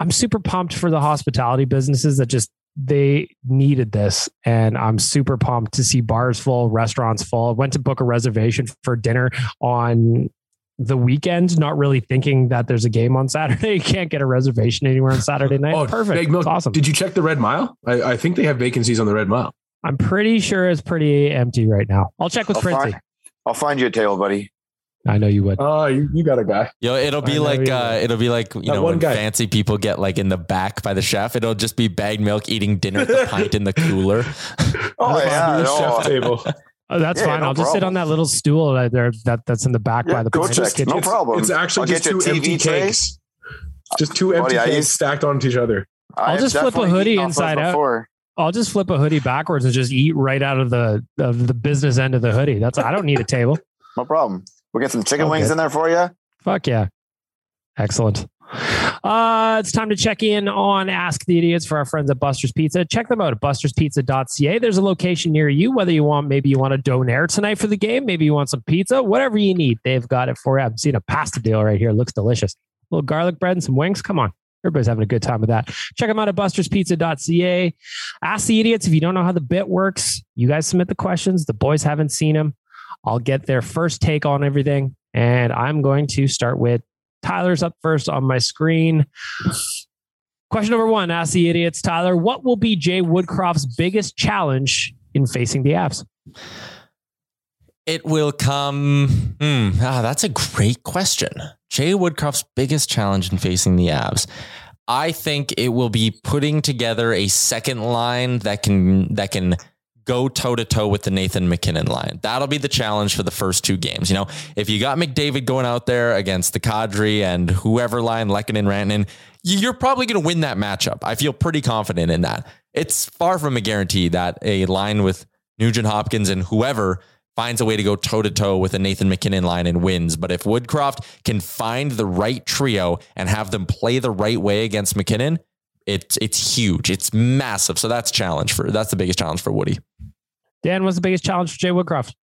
I'm super pumped for the hospitality businesses that just they needed this and i'm super pumped to see bars full restaurants full. Went to book a reservation for dinner on the weekend not really thinking that there's a game on saturday. You can't get a reservation anywhere on saturday night. Oh, perfect. Big Milk, awesome. Did you check the Red Mile? I, I think they have vacancies on the Red Mile. i'm pretty sure it's pretty empty right now. I'll check with I'll princey find, I'll find you a table, buddy. I know you would Oh, you, you got a guy. Yo, it'll be know like uh, will. it'll be like you That know one when guy. fancy people get like in the back by the chef. It'll just be bagged milk eating dinner at the pint in the cooler. Oh yeah, New no. chef table. oh, that's Yeah, fine no i'll just sit on that little stool right there that, that's in the back Yeah, by the go pint. check. No Kitchen. problem. It's actually I'll just two empty TV tray. Just two empty Buddy, I stacked onto each other. I'll I've just flip a hoodie eaten off those inside out. before. I'll just flip a hoodie backwards and just eat right out of the of the business end of the hoodie. That's I don't need a table. No problem. We'll get some chicken Okay. wings in there for you. Fuck yeah. Excellent. Uh, it's time to check in on Ask the Idiots for our friends at Buster's Pizza. Check them out at busterspizza.ca. There's a location near you, whether you want, maybe you want a donaire tonight for the game, maybe you want some pizza, whatever you need, they've got it for you. I'm seeing a pasta deal right here. Looks delicious. A little garlic bread and some wings. Come on. Everybody's having a good time with that. Check them out at busterspizza.ca. Ask the idiots if you don't know how the bit works. You guys submit the questions. The boys haven't seen them. I'll get their first take on everything. And I'm going to start with Tyler's up first on my screen. Question number one Ask the idiots. Tyler, what will be Jay Woodcroft's biggest challenge in facing the Avs? It will come. Hmm, ah, that's a great question. Jay Woodcroft's biggest challenge in facing the Avs. I think it will be putting together a second line that can that can go toe to toe with the Nathan MacKinnon line. That'll be the challenge for the first two games. You know, if you got McDavid going out there against the Kadri and whoever line Lehkonen Rantanen, you're probably going to win that matchup. I feel pretty confident in that. It's far from a guarantee that a line with Nugent Hopkins and whoever finds a way to go toe to toe with a Nathan MacKinnon line and wins. But if Woodcroft can find the right trio and have them play the right way against MacKinnon, it's it's huge. It's massive. So that's challenge for that's the biggest challenge for Woody. Dan, what's the biggest challenge for Jay Woodcroft?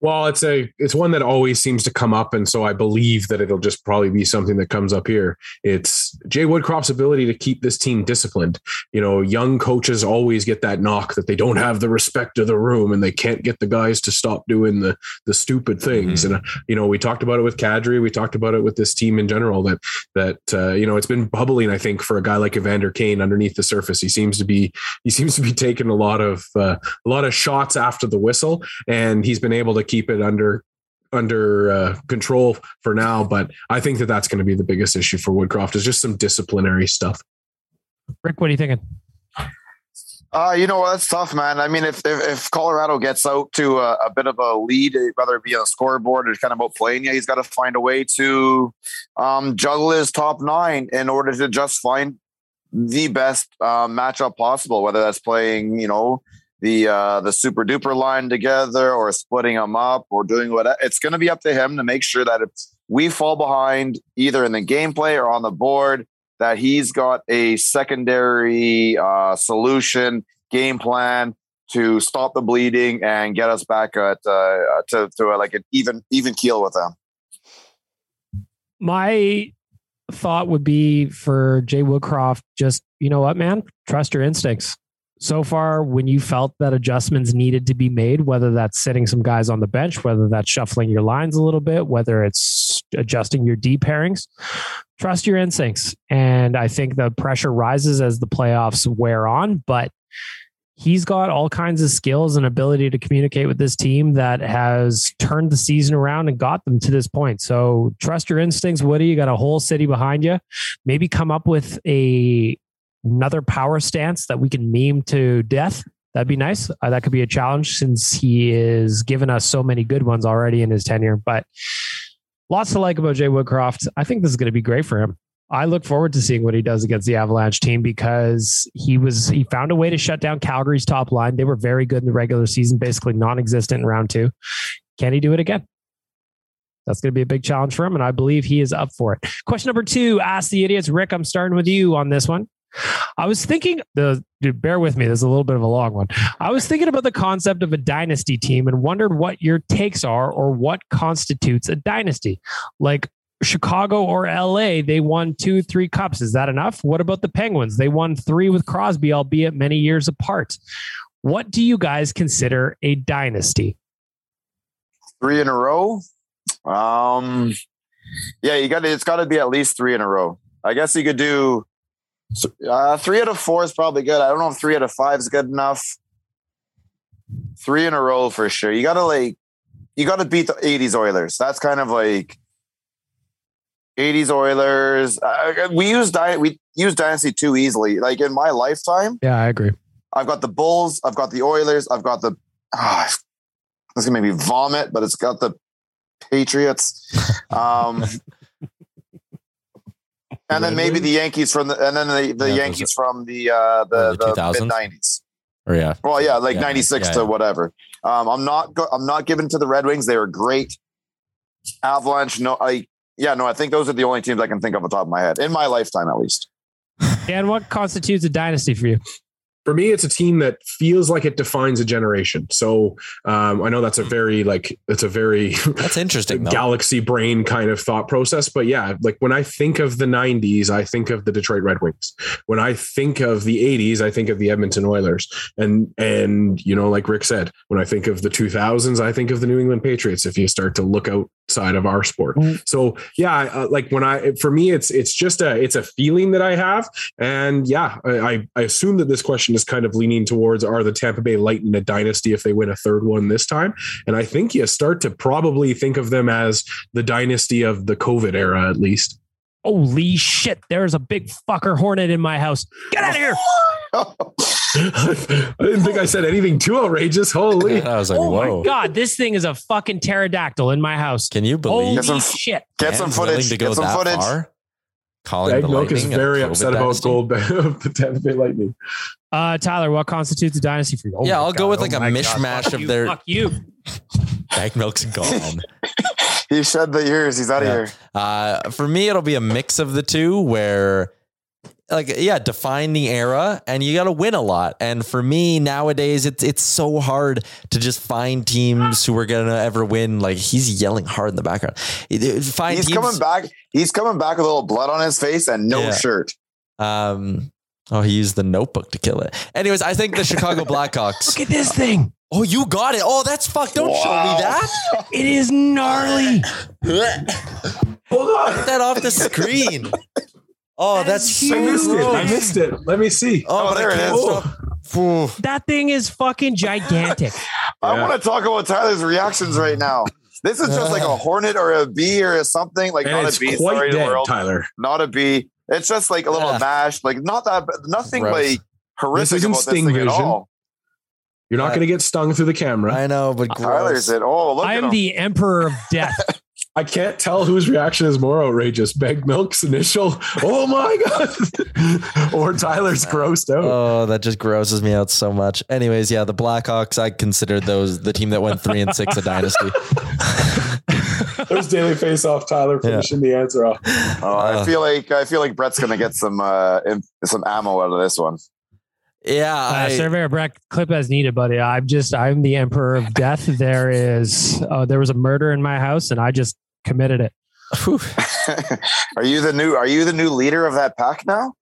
Well, it's a it's one that always seems to come up, and so I believe that it'll just probably be something that comes up here. It's Jay Woodcroft's ability to keep this team disciplined. You know, young coaches always get that knock that they don't have the respect of the room and they can't get the guys to stop doing the the stupid things. Mhm. And uh, you know, we talked about it with Kadri, we talked about it with this team in general. That that uh, you know, it's been bubbling. I think for a guy like Evander Kane underneath the surface, he seems to be he seems to be taking a lot of uh, a lot of shots after the whistle, and he's been able to keep it under under uh, control for now. But I think that that's going to be the biggest issue for Woodcroft is just some disciplinary stuff. Rick, what are you thinking? Uh, you know what? That's tough, man. I mean, if if, if Colorado gets out to a, a bit of a lead, whether it be on the scoreboard or kind of outplaying you, he's got to find a way to um, juggle his top nine in order to just find the best uh, matchup possible. Whether that's playing, you know, the uh, the super duper line together or splitting them up or doing what it's going to be up to him to make sure that if we fall behind either in the gameplay or on the board that he's got a secondary uh, solution game plan to stop the bleeding and get us back at uh, to to uh, like an even even keel with them. My thought would be for Jay Woodcroft, just, you know what, man? Trust your instincts. So far, when you felt that adjustments needed to be made, whether that's sitting some guys on the bench, whether that's shuffling your lines a little bit, whether it's adjusting your D pairings, trust your instincts. And I think the pressure rises as the playoffs wear on, but he's got all kinds of skills and ability to communicate with this team that has turned the season around and got them to this point. So trust your instincts, Woody. You got a whole city behind you. Maybe come up with a another power stance that we can meme to death. That'd be nice. Uh, that could be a challenge since he is given us so many good ones already in his tenure. But lots to like about Jay Woodcroft. I think this is going to be great for him. I look forward to seeing what he does against the Avalanche team because he was he found a way to shut down Calgary's top line. They were very good in the regular season, basically non-existent in round two. Can he do it again? That's going to be a big challenge for him, and I believe he is up for it. Question number two: Ask the idiots. Rick, I'm starting with you on this one. I was thinking the dude, bear with me. This is a little bit of a long one. I was thinking about the concept of a dynasty team and wondered what your takes are or what constitutes a dynasty. Like Chicago or LA, they won two, three cups. Is that enough? What about the Penguins? They won three with Crosby, albeit many years apart. What do you guys consider a dynasty? Three in a row. Um, yeah, you got it's got to be at least three in a row. I guess you could do uh, three out of four is probably good. I don't know if three out of five is good enough. Three in a row for sure. You got to like, you got to beat the '80s Oilers. That's kind of like 80s Oilers. Uh, we use Dy- we use Dynasty too easily. Like in my lifetime, Yeah, I agree. I've got the Bulls, I've got the Oilers, I've got the. ah, it's gonna make me vomit, but it's got the Patriots. Um, and then maybe the Yankees from the and then the, the Yeah, Yankees from the uh the, Oh, the the, mid nineties. Or yeah. Well, yeah, like Yeah, ninety six yeah, to yeah. whatever. Um, I'm not go- I'm not giving to the Red Wings. They were great. Avalanche, no, I yeah, no, I think those are the only teams I can think of off the top of my head in my lifetime, at least. Dan, what constitutes a dynasty for you? For me, it's a team that feels like it defines a generation. So um, I know that's a very like it's a very That's interesting though. galaxy brain kind of thought process. But yeah, like when I think of the 90s, I think of the Detroit Red Wings. When I think of the 80s, I think of the Edmonton Oilers. And and you know, like Rick said, when I think of the 2000s, I think of the New England Patriots. If you start to look outside of our sport, so yeah, uh, like when I for me, it's it's just a it's a feeling that I have. And yeah, I, I- I assume that this question is kind of leaning towards are the Tampa Bay Lightning a dynasty if they win a third one this time? And I think you start to probably think of them as the dynasty of the COVID era, at least. Holy shit, there's a big fucker hornet in my house. Get out of here. I didn't think I said anything too outrageous. Holy. I was like, Oh whoa. my god, this thing is a fucking pterodactyl in my house. Can you believe Holy Get some- shit. Get some Dan's footage. to go Get some that footage. far? Calling Egg the Milk is Lightning a very COVID upset dynasty? about gold of the Tampa Bay Lightning. Uh, Tyler, what constitutes a dynasty for you? Oh Yeah, I'll go God, with oh like a my God, mishmash of you, their- Fuck you. Bag milk's gone. He shed the years. He's out of here. Uh, for me, it'll be a mix of the two where, like, yeah, define the era and you got to win a lot. And for me, nowadays, it's it's so hard to just find teams who are going to ever win. Like, he's yelling hard in the background. It- it- Find He's teams. coming back. He's coming back with a little blood on his face and no Yeah. shirt. Um, oh, he used the notebook to kill it. Anyways, I think the Chicago Blackhawks. Look at this thing. Oh, you got it. Oh, that's fucked. Don't show me that. It is gnarly. Hold on. Get that off the screen. Oh, that's That's so I missed it. I missed it. Let me see. Oh, Oh, there it can't is. stop- Ooh. That thing is fucking gigantic. I Yeah. want to talk about Tyler's reactions right now. This is just like a hornet or a bee or something. Like And not it's a bee. quite Sorry, dead, world. Tyler. Not a bee. It's just like a little Ah. mash. Like not that. Nothing Gross. like horrific isn't about Sting this thing at Vision. all. You're not I- going to get stung through the camera. I know, but Tyler's gross. it. Oh, look I at am him. the emperor of death. I can't tell whose reaction is more outrageous. Bag Milk's initial, oh my God, or Tyler's grossed out. Oh, that just grosses me out so much. Anyways, yeah, the Blackhawks, I considered those the team that went three and six a dynasty. There's Daily Face Off, Tyler finishing the answer off. Oh, I feel like I feel like Brett's gonna get some uh im- some ammo out of this one. Yeah, Uh, I, Surveyor Breck, clip as needed, buddy. I'm just, I'm the emperor of death. There is, uh, there was a murder in my house, and I just committed it. Are you the new Are you the new leader of that pack now?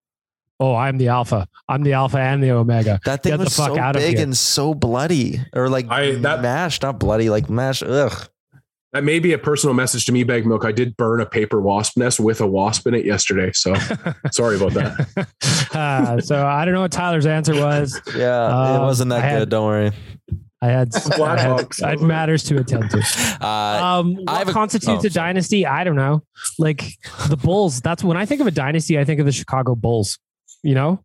Oh, I'm the alpha. I'm the alpha and the omega. that thing Get the was fuck so out big and so bloody, or like I- that- mashed, not bloody, like mashed. Ugh. That may be a personal message to me, Bag Milk. I did burn a paper wasp nest with a wasp in it yesterday. So sorry about that. uh, so I don't know what Tyler's answer was. Yeah, it Um, wasn't that I had- good. Don't worry. I had, I had, Blackhawks. I had matters to attend to. Uh, Um, I what a- constitutes oh, a dynasty? I don't know. Like the Bulls. That's when I think of a dynasty. I think of the Chicago Bulls. You know,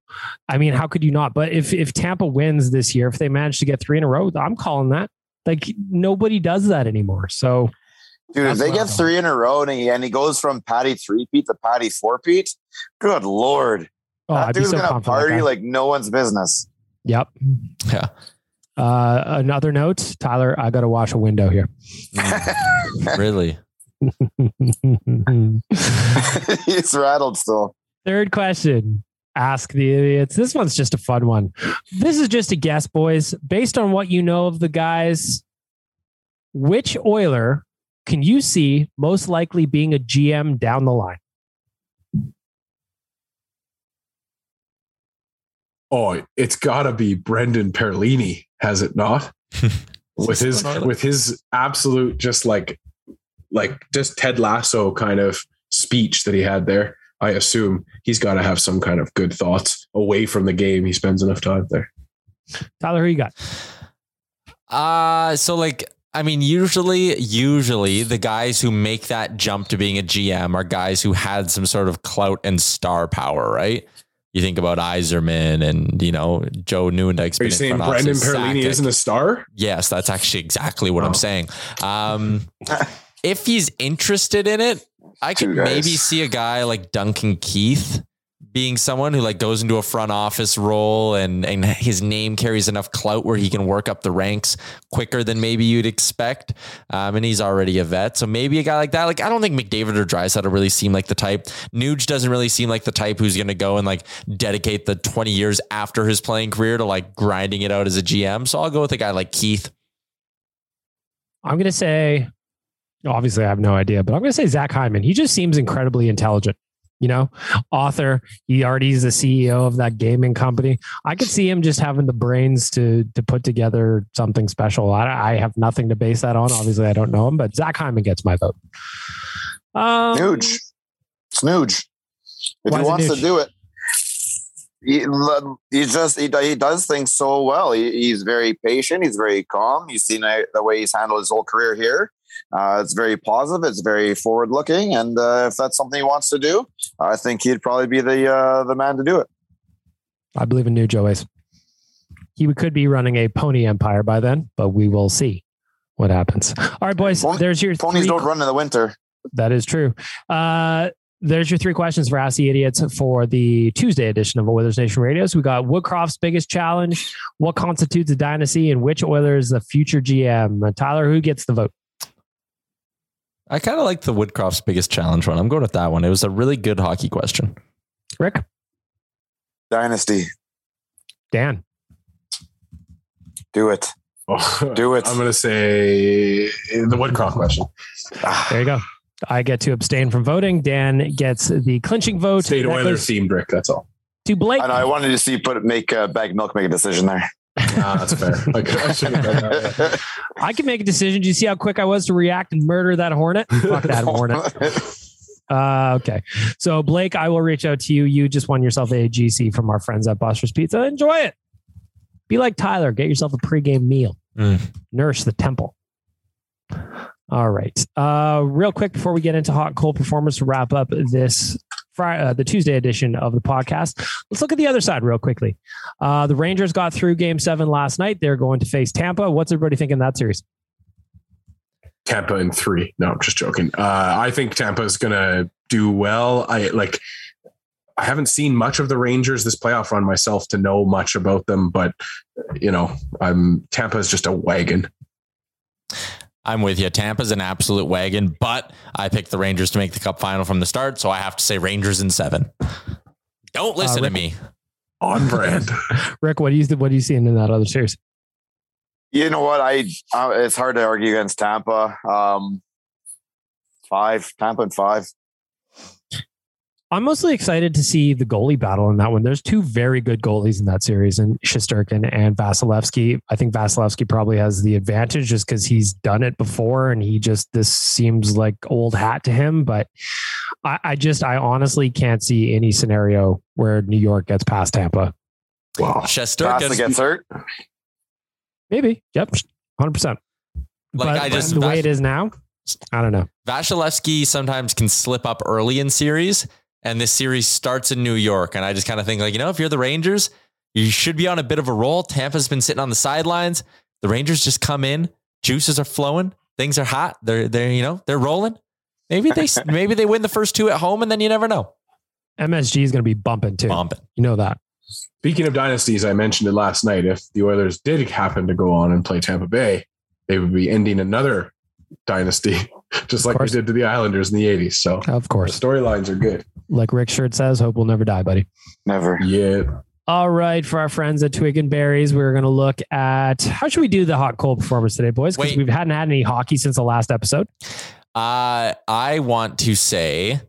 I mean, how could you not? But if if Tampa wins this year, if they manage to get three in a row, I'm calling that. Like nobody does that anymore. So Dude, if they get three in a row and he, and he goes from Patty three peat to Patty four peat, good lord, oh, that I'd dude's so gonna pumped for that party guy. like no one's business. Yep. Yeah. Uh, another note, Tyler. I got to wash a window here. really? He's rattled still. Third question. Ask the idiots. This one's just a fun one. This is just a guess, boys. Based on what you know of the guys, which Oiler can you see most likely being a GM down the line? Oh, it's got to be Brendan Perlini, has it not? with his with his absolute just like like just Ted Lasso kind of speech that he had there. I assume he's got to have some kind of good thoughts away from the game. He spends enough time there. Tyler, who you got? Uh so like I mean usually usually the guys who make that jump to being a GM are guys who had some sort of clout and star power, right? You think about Yzerman and you know Joe Nieuwendyk's Are you in saying front Brendan Perlini Sakic. isn't a star? Yes, that's actually exactly what Oh. I'm saying. Um, if he's interested in it, I could maybe see a guy like Duncan Keith being someone who like goes into a front office role and and his name carries enough clout where he can work up the ranks quicker than maybe you'd expect. Um, and he's already a vet, so maybe a guy like that. Like I don't think McDavid or Draisaitl really seem like the type. Nuge doesn't really seem like the type who's going to go and like dedicate the twenty years after his playing career to like grinding it out as a GM. So I'll go with a guy like Keith. I'm going to say, obviously, I have no idea, but I'm going to say Zach Hyman. He just seems incredibly intelligent. You know, author. He already is the CEO of that gaming company. I could see him just having the brains to to put together something special. I, I have nothing to base that on. Obviously, I don't know him, but Zach Hyman gets my vote. Um, Nuge. Snooge. If he wants to do it. He, he just he, he does things so well. He, he's very patient. He's very calm. You've seen the way he's handled his whole career here. Uh, it's very positive. It's very forward looking, and uh, if that's something he wants to do, I think he'd probably be the uh, the man to do it. I believe in New Joey's. He could be running a pony empire by then, but we will see what happens. All right, boys. Pon- there's your Ponies three don't run in the winter. That is true. Uh, there's your three questions for Ask the Idiots for the Tuesday edition of Oilers Nation Radios. We got Woodcroft's biggest challenge, what constitutes a dynasty, and which Oilers is the future GM. Tyler, who gets the vote? I kind of like the Woodcroft's biggest challenge one. I'm going with that one. It was a really good hockey question. Rick, Dynasty, Dan. do it. Oh, Do it. I'm going to say the Woodcroft question. There you go. I get to abstain from voting. Dan gets the clinching vote. State Oilers goes themed, Rick. That's all. to Blake. I know. I wanted to see put make uh, bag milk make a decision there. Ah, that's fair. Like, I should have done that. I can make a decision. Do you see how quick I was to react and murder that hornet? Fuck that hornet. Uh, okay. So, Blake, I will reach out to you. You just won yourself a GC from our friends at Buster's Pizza. Enjoy it. Be like Tyler. Get yourself a pregame meal. Mm. Nourish the temple. All right. Uh, real quick before we get into hot cold performance to wrap up this Friday, uh, the Tuesday edition of the podcast, let's look at the other side real quickly. Uh, the Rangers got through Game Seven last night. They're going to face Tampa. What's everybody thinking that series? Tampa in three. No, I'm just joking. Uh, I think Tampa is going to do well. I like. I haven't seen much of the Rangers this playoff run myself to know much about them, but you know, I'm Tampa is just a wagon. I'm with you. Tampa's an absolute wagon, but I picked the Rangers to make the cup final from the start. So I have to say Rangers in seven. Don't listen to Rick- me. On brand. Rick, what do you what do you see in that other series? You know what? I uh, it's hard to argue against Tampa. Um, five Tampa and five. I'm mostly excited to see the goalie battle in that one. There's two very good goalies in that series, and Shesterkin and Vasilevskiy. I think Vasilevskiy probably has the advantage just because he's done it before, and he just this seems like old hat to him. But I, I just, I honestly can't see any scenario where New York gets past Tampa. Wow. Costa Shesterkin. gets hurt. Maybe, yep, hundred percent. Like, but I just- the way it is now, I don't know. Vasilevskiy sometimes can slip up early in series, and this series starts in New York. And I just kind of think, like, you know, if you're the Rangers, you should be on a bit of a roll. Tampa's been sitting on the sidelines. The Rangers just come in, juices are flowing, things are hot. They're they're you know they're rolling. Maybe they maybe they win the first two at home, and then you never know. MSG is going to be bumping too. Bumping. You know that. Speaking of dynasties, I mentioned it last night. If the Oilers did happen to go on and play Tampa Bay, they would be ending another dynasty, just like we did to the Islanders in the 80s. So Of course, storylines are good. like Rick Shirt says, hope will never die, buddy. Never. Yeah. All right, for our friends at Twig and Berries, we're going to look at how should we do the hot cold performance today, boys? Because Wait. we hadn't had any hockey since the last episode. Uh, I want to say,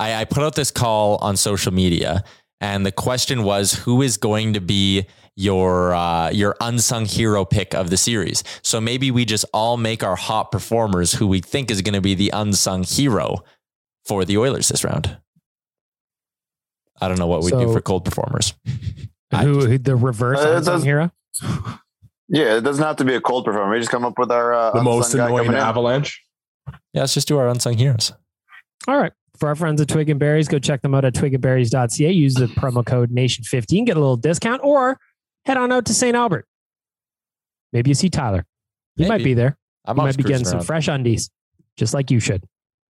I, I put out this call on social media, and the question was, who is going to be your uh, your unsung hero pick of the series? So maybe we just all make our hot performers who we think is going to be the unsung hero for the Oilers this round. I don't know what we do So- for cold performers. Who, who the reverse Uh, unsung hero? Yeah, it doesn't have to be a cold performer. We just come up with our uh, The most unsung guy annoying coming in. avalanche. Yeah, let's just do our unsung heroes. All right. For our friends at Twig and Berries, go check them out at twigandberries.ca. Use the promo code Nation15, get a little discount, or head on out to St. Albert. Maybe you see Tyler. He might be there. Always might be getting cruising some fresh undies. just like you should.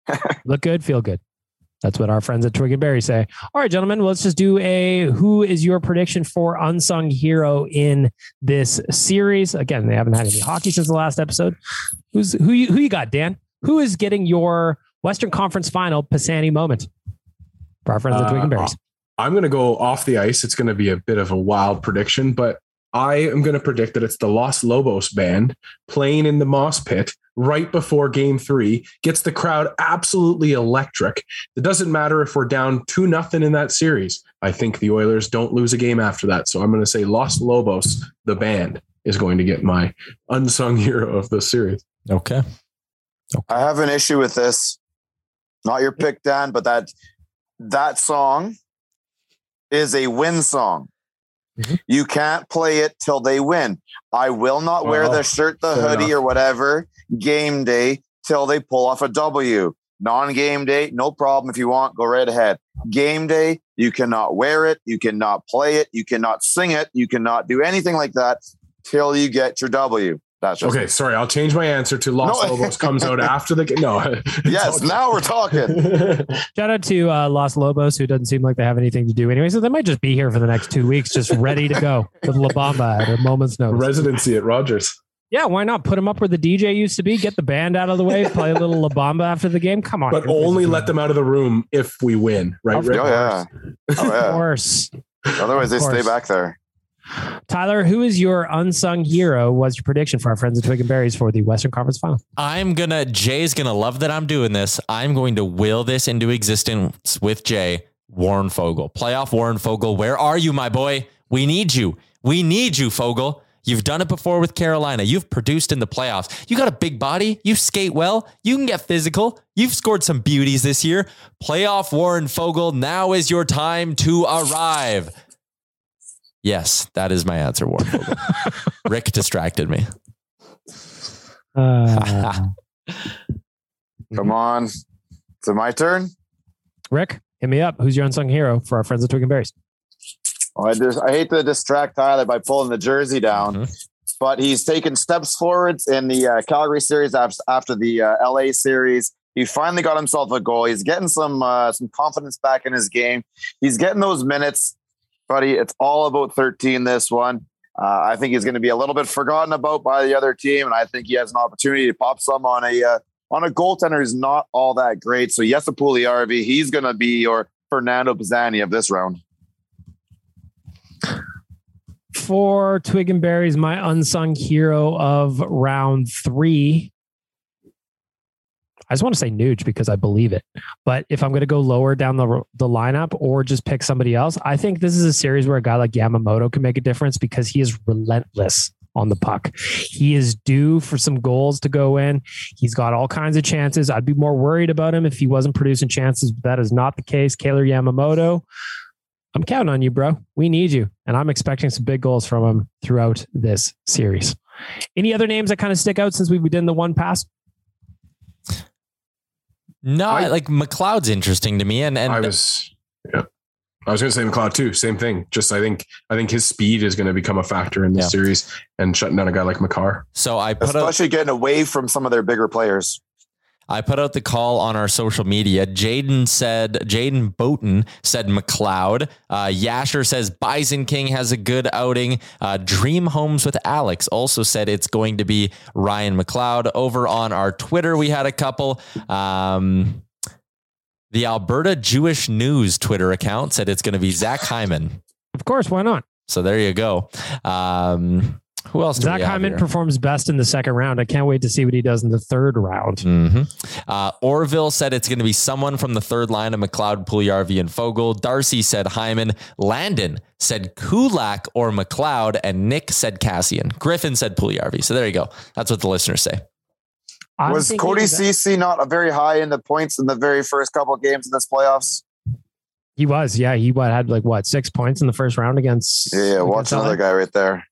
Look good, feel good. That's what our friends at Twig and Berry say. All right, gentlemen, let's just do a who is your prediction for unsung hero in this series? Again, they haven't had any hockey since the last episode. Who's who you, who you got, Dan? Who is getting your Western Conference final Pisani moment? For our friends at Twig and Uh, Berries. I'm going to go off the ice. It's going to be a bit of a wild prediction, but I am going to predict that it's the Los Lobos band playing in the Moss Pit right before game three, gets the crowd absolutely electric. It doesn't matter if we're down 2 nothing in that series. I think the Oilers don't lose a game after that. So I'm going to say Los Lobos, the band, is going to get my unsung hero of the series. Okay. I have an issue with this. Not your pick, Dan, but that that song is a win song. Mhm. You can't play it till they win. I will not wear the shirt, the fair hoodie, enough. or whatever game day till they pull off a W. Non-game day, no problem. If you want, go right ahead. Game day, you cannot wear it, you cannot play it, you cannot sing it, you cannot do anything like that till you get your W. That's just Okay, sorry. I'll change my answer to Los No. Lobos comes out after the game. No. Yes, now we're talking. Shout out to uh, Los Lobos, who doesn't seem like they have anything to do anyway. So they might just be here for the next two weeks, just ready to go with La Bamba at a moment's notice. Residency at Rogers. yeah, why not put them up where the DJ used to be? Get the band out of the way, play a little La Bamba after the game. Come on, But only busy. let them out of the room if we win, right? Of Rick? Oh yeah. Of course. Otherwise, they stay back there. Tyler, who is your unsung hero? What's your prediction for our friends at Twig and Berries for the Western Conference Final? I'm gonna Jay's gonna love that I'm doing this. I'm going to will this into existence with Jay. Warren Foegele. Playoff Warren Foegele. Where are you, my boy? We need you. We need you, Foegele. You've done it before with Carolina. You've produced in the playoffs. You got a big body. You skate well. You can get physical. You've scored some beauties this year. Playoff Warren Foegele. Now is your time to arrive. Yes, that is my answer, Warren Foegele. Rick distracted me. Uh, Come on. Is it my turn? Rick, hit me up. Who's your unsung hero for our friends at Twig and Berries? Oh, I just I hate to distract Tyler by pulling the jersey down, Mhm. but he's taken steps forwards in the uh, Calgary series after, after the uh, LA series. He finally got himself a goal. He's getting some uh, some confidence back in his game. He's getting those minutes, buddy. It's all about 13 this one. Uh, I think he's going to be a little bit forgotten about by the other team, and I think he has an opportunity to pop some on a uh, on a goaltender who's not all that great. So yes, RV, he's going to be your Fernando Pisani of this round. For Twig and Berries, my unsung hero of round three. I just want to say Nuge because I believe it. But if I'm going to go lower down the the lineup or just pick somebody else, I think this is a series where a guy like Yamamoto can make a difference because he is relentless on the puck. He is due for some goals to go in. He's got all kinds of chances. I'd be more worried about him if he wasn't producing chances, but that is not the case. Kailer Yamamoto, I'm counting on you, bro. We need you. And I'm expecting some big goals from him throughout this series. Any other names that kind of stick out since we've did the one pass? No, I- like McLeod's interesting to me, and and I was, yeah, I was going to say McLeod too. Same thing. Just I think I think his speed is going to become a factor in this Yeah. series and shutting down a guy like Makar. so I put out especially getting away from some of their bigger players. I put out the call on our social media. Jaden said Jaden Boughton said McLeod. Uh, Yasher says Bison King has a good outing. Uh, Dream Homes with Alex also said it's going to be Ryan McLeod. Over on our Twitter, we had a couple. Um, the Alberta Jewish News Twitter account said it's going to be Zach Hyman. Of course, why not? So there you go. Um, who else? do Zach we Hyman here? performs best in the second round. I can't wait to see what he does in the third round. hmm Uh, Orville said it's going to be someone from the third line of McLeod, Puljujarvi, and Foegele. Darcy said Hyman. Landon said Kulak or McLeod, and Nick said Kassian. Griffin said Puljujarvi. So there you go. That's what the listeners say. I'm was Cody that- Ceci not a very high in the points in the very first couple of games in this playoffs? He was, yeah. He had like what six points in the first round against. Yeah, yeah. against Watch another guy right there.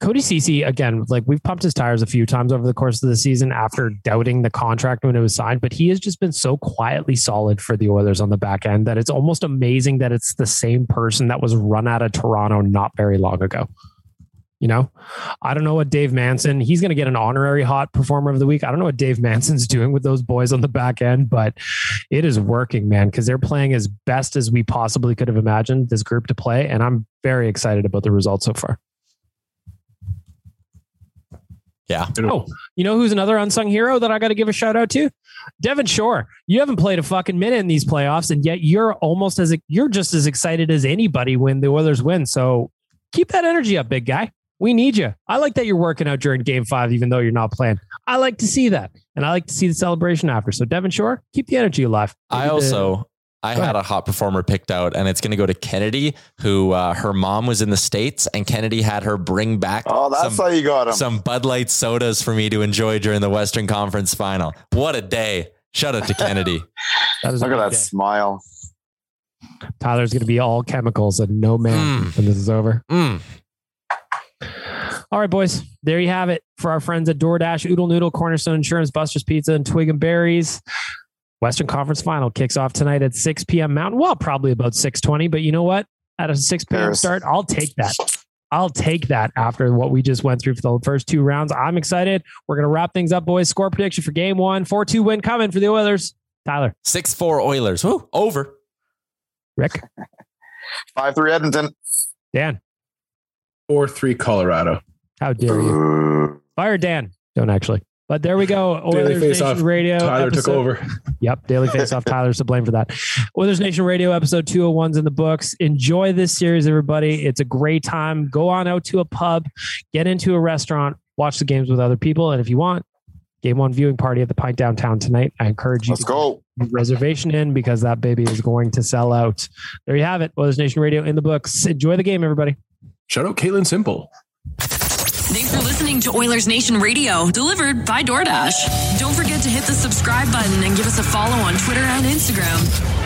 Cody Ceci again, like we've pumped his tires a few times over the course of the season after doubting the contract when it was signed, but he has just been so quietly solid for the Oilers on the back end that it's almost amazing that it's the same person that was run out of Toronto not very long ago. You know, I don't know what Dave Manson, he's going to get an honorary hot performer of the week. I don't know what Dave Manson's doing with those boys on the back end, but it is working, man, because they're playing as best as we possibly could have imagined this group to play. And I'm very excited about the results so far. Yeah. Oh, you know who's another unsung hero that I got to give a shout out to? Devin Shore. You haven't played a fucking minute in these playoffs, and yet you're almost as you're just as excited as anybody when the Oilers win. So keep that energy up, big guy. We need you. I like that you're working out during game five, even though you're not playing. I like to see that. And I like to see the celebration after. So, Devin Shore, keep the energy alive. I also. I had a hot performer picked out, and it's going to go to Kennedy, who uh, her mom was in the states, and Kennedy had her bring back Oh, that's some, how you got him. some Bud Light sodas for me to enjoy during the Western Conference Final. What a day! Shout out to Kennedy. That is Look at that day. smile. Tyler's going to be all chemicals and no man Mm. when this is over. Mm. All right, boys. There you have it for our friends at DoorDash, Oodle Noodle, Cornerstone Insurance, Buster's Pizza, and Twig and Berries. Western Conference Final kicks off tonight at 6 p.m. Mountain. Well, probably about 6:20, but you know what? At a 6 p.m. Start, I'll take that. I'll take that after what we just went through for the first two rounds. I'm excited. We're gonna wrap things up, boys. Score prediction for game one: four-two win coming for the Oilers. Tyler, Six four Oilers. Woo, over. Rick, Five three Edmonton. Dan. 4 3 Colorado. How dare you? Fire Dan. Don't actually. But there we go. Daily Oilers Face Nation Off. Radio. Tyler took over. Yep, Daily Face Off. Tyler's to blame for that. Oilers Nation Radio episode 201's in the books. Enjoy this series, everybody. It's a great time. Go on out to a pub, get into a restaurant, watch the games with other people. And if you want, game one viewing party at the Pint Downtown tonight. I encourage you Let's to go. reservation in because that baby is going to sell out. There you have it. Oilers Nation Radio in the books. Enjoy the game, everybody. Shout out Caitlin Simple. Thanks for listening to Oilers Nation Radio, delivered by DoorDash. Don't forget to hit the subscribe button and give us a follow on Twitter and Instagram.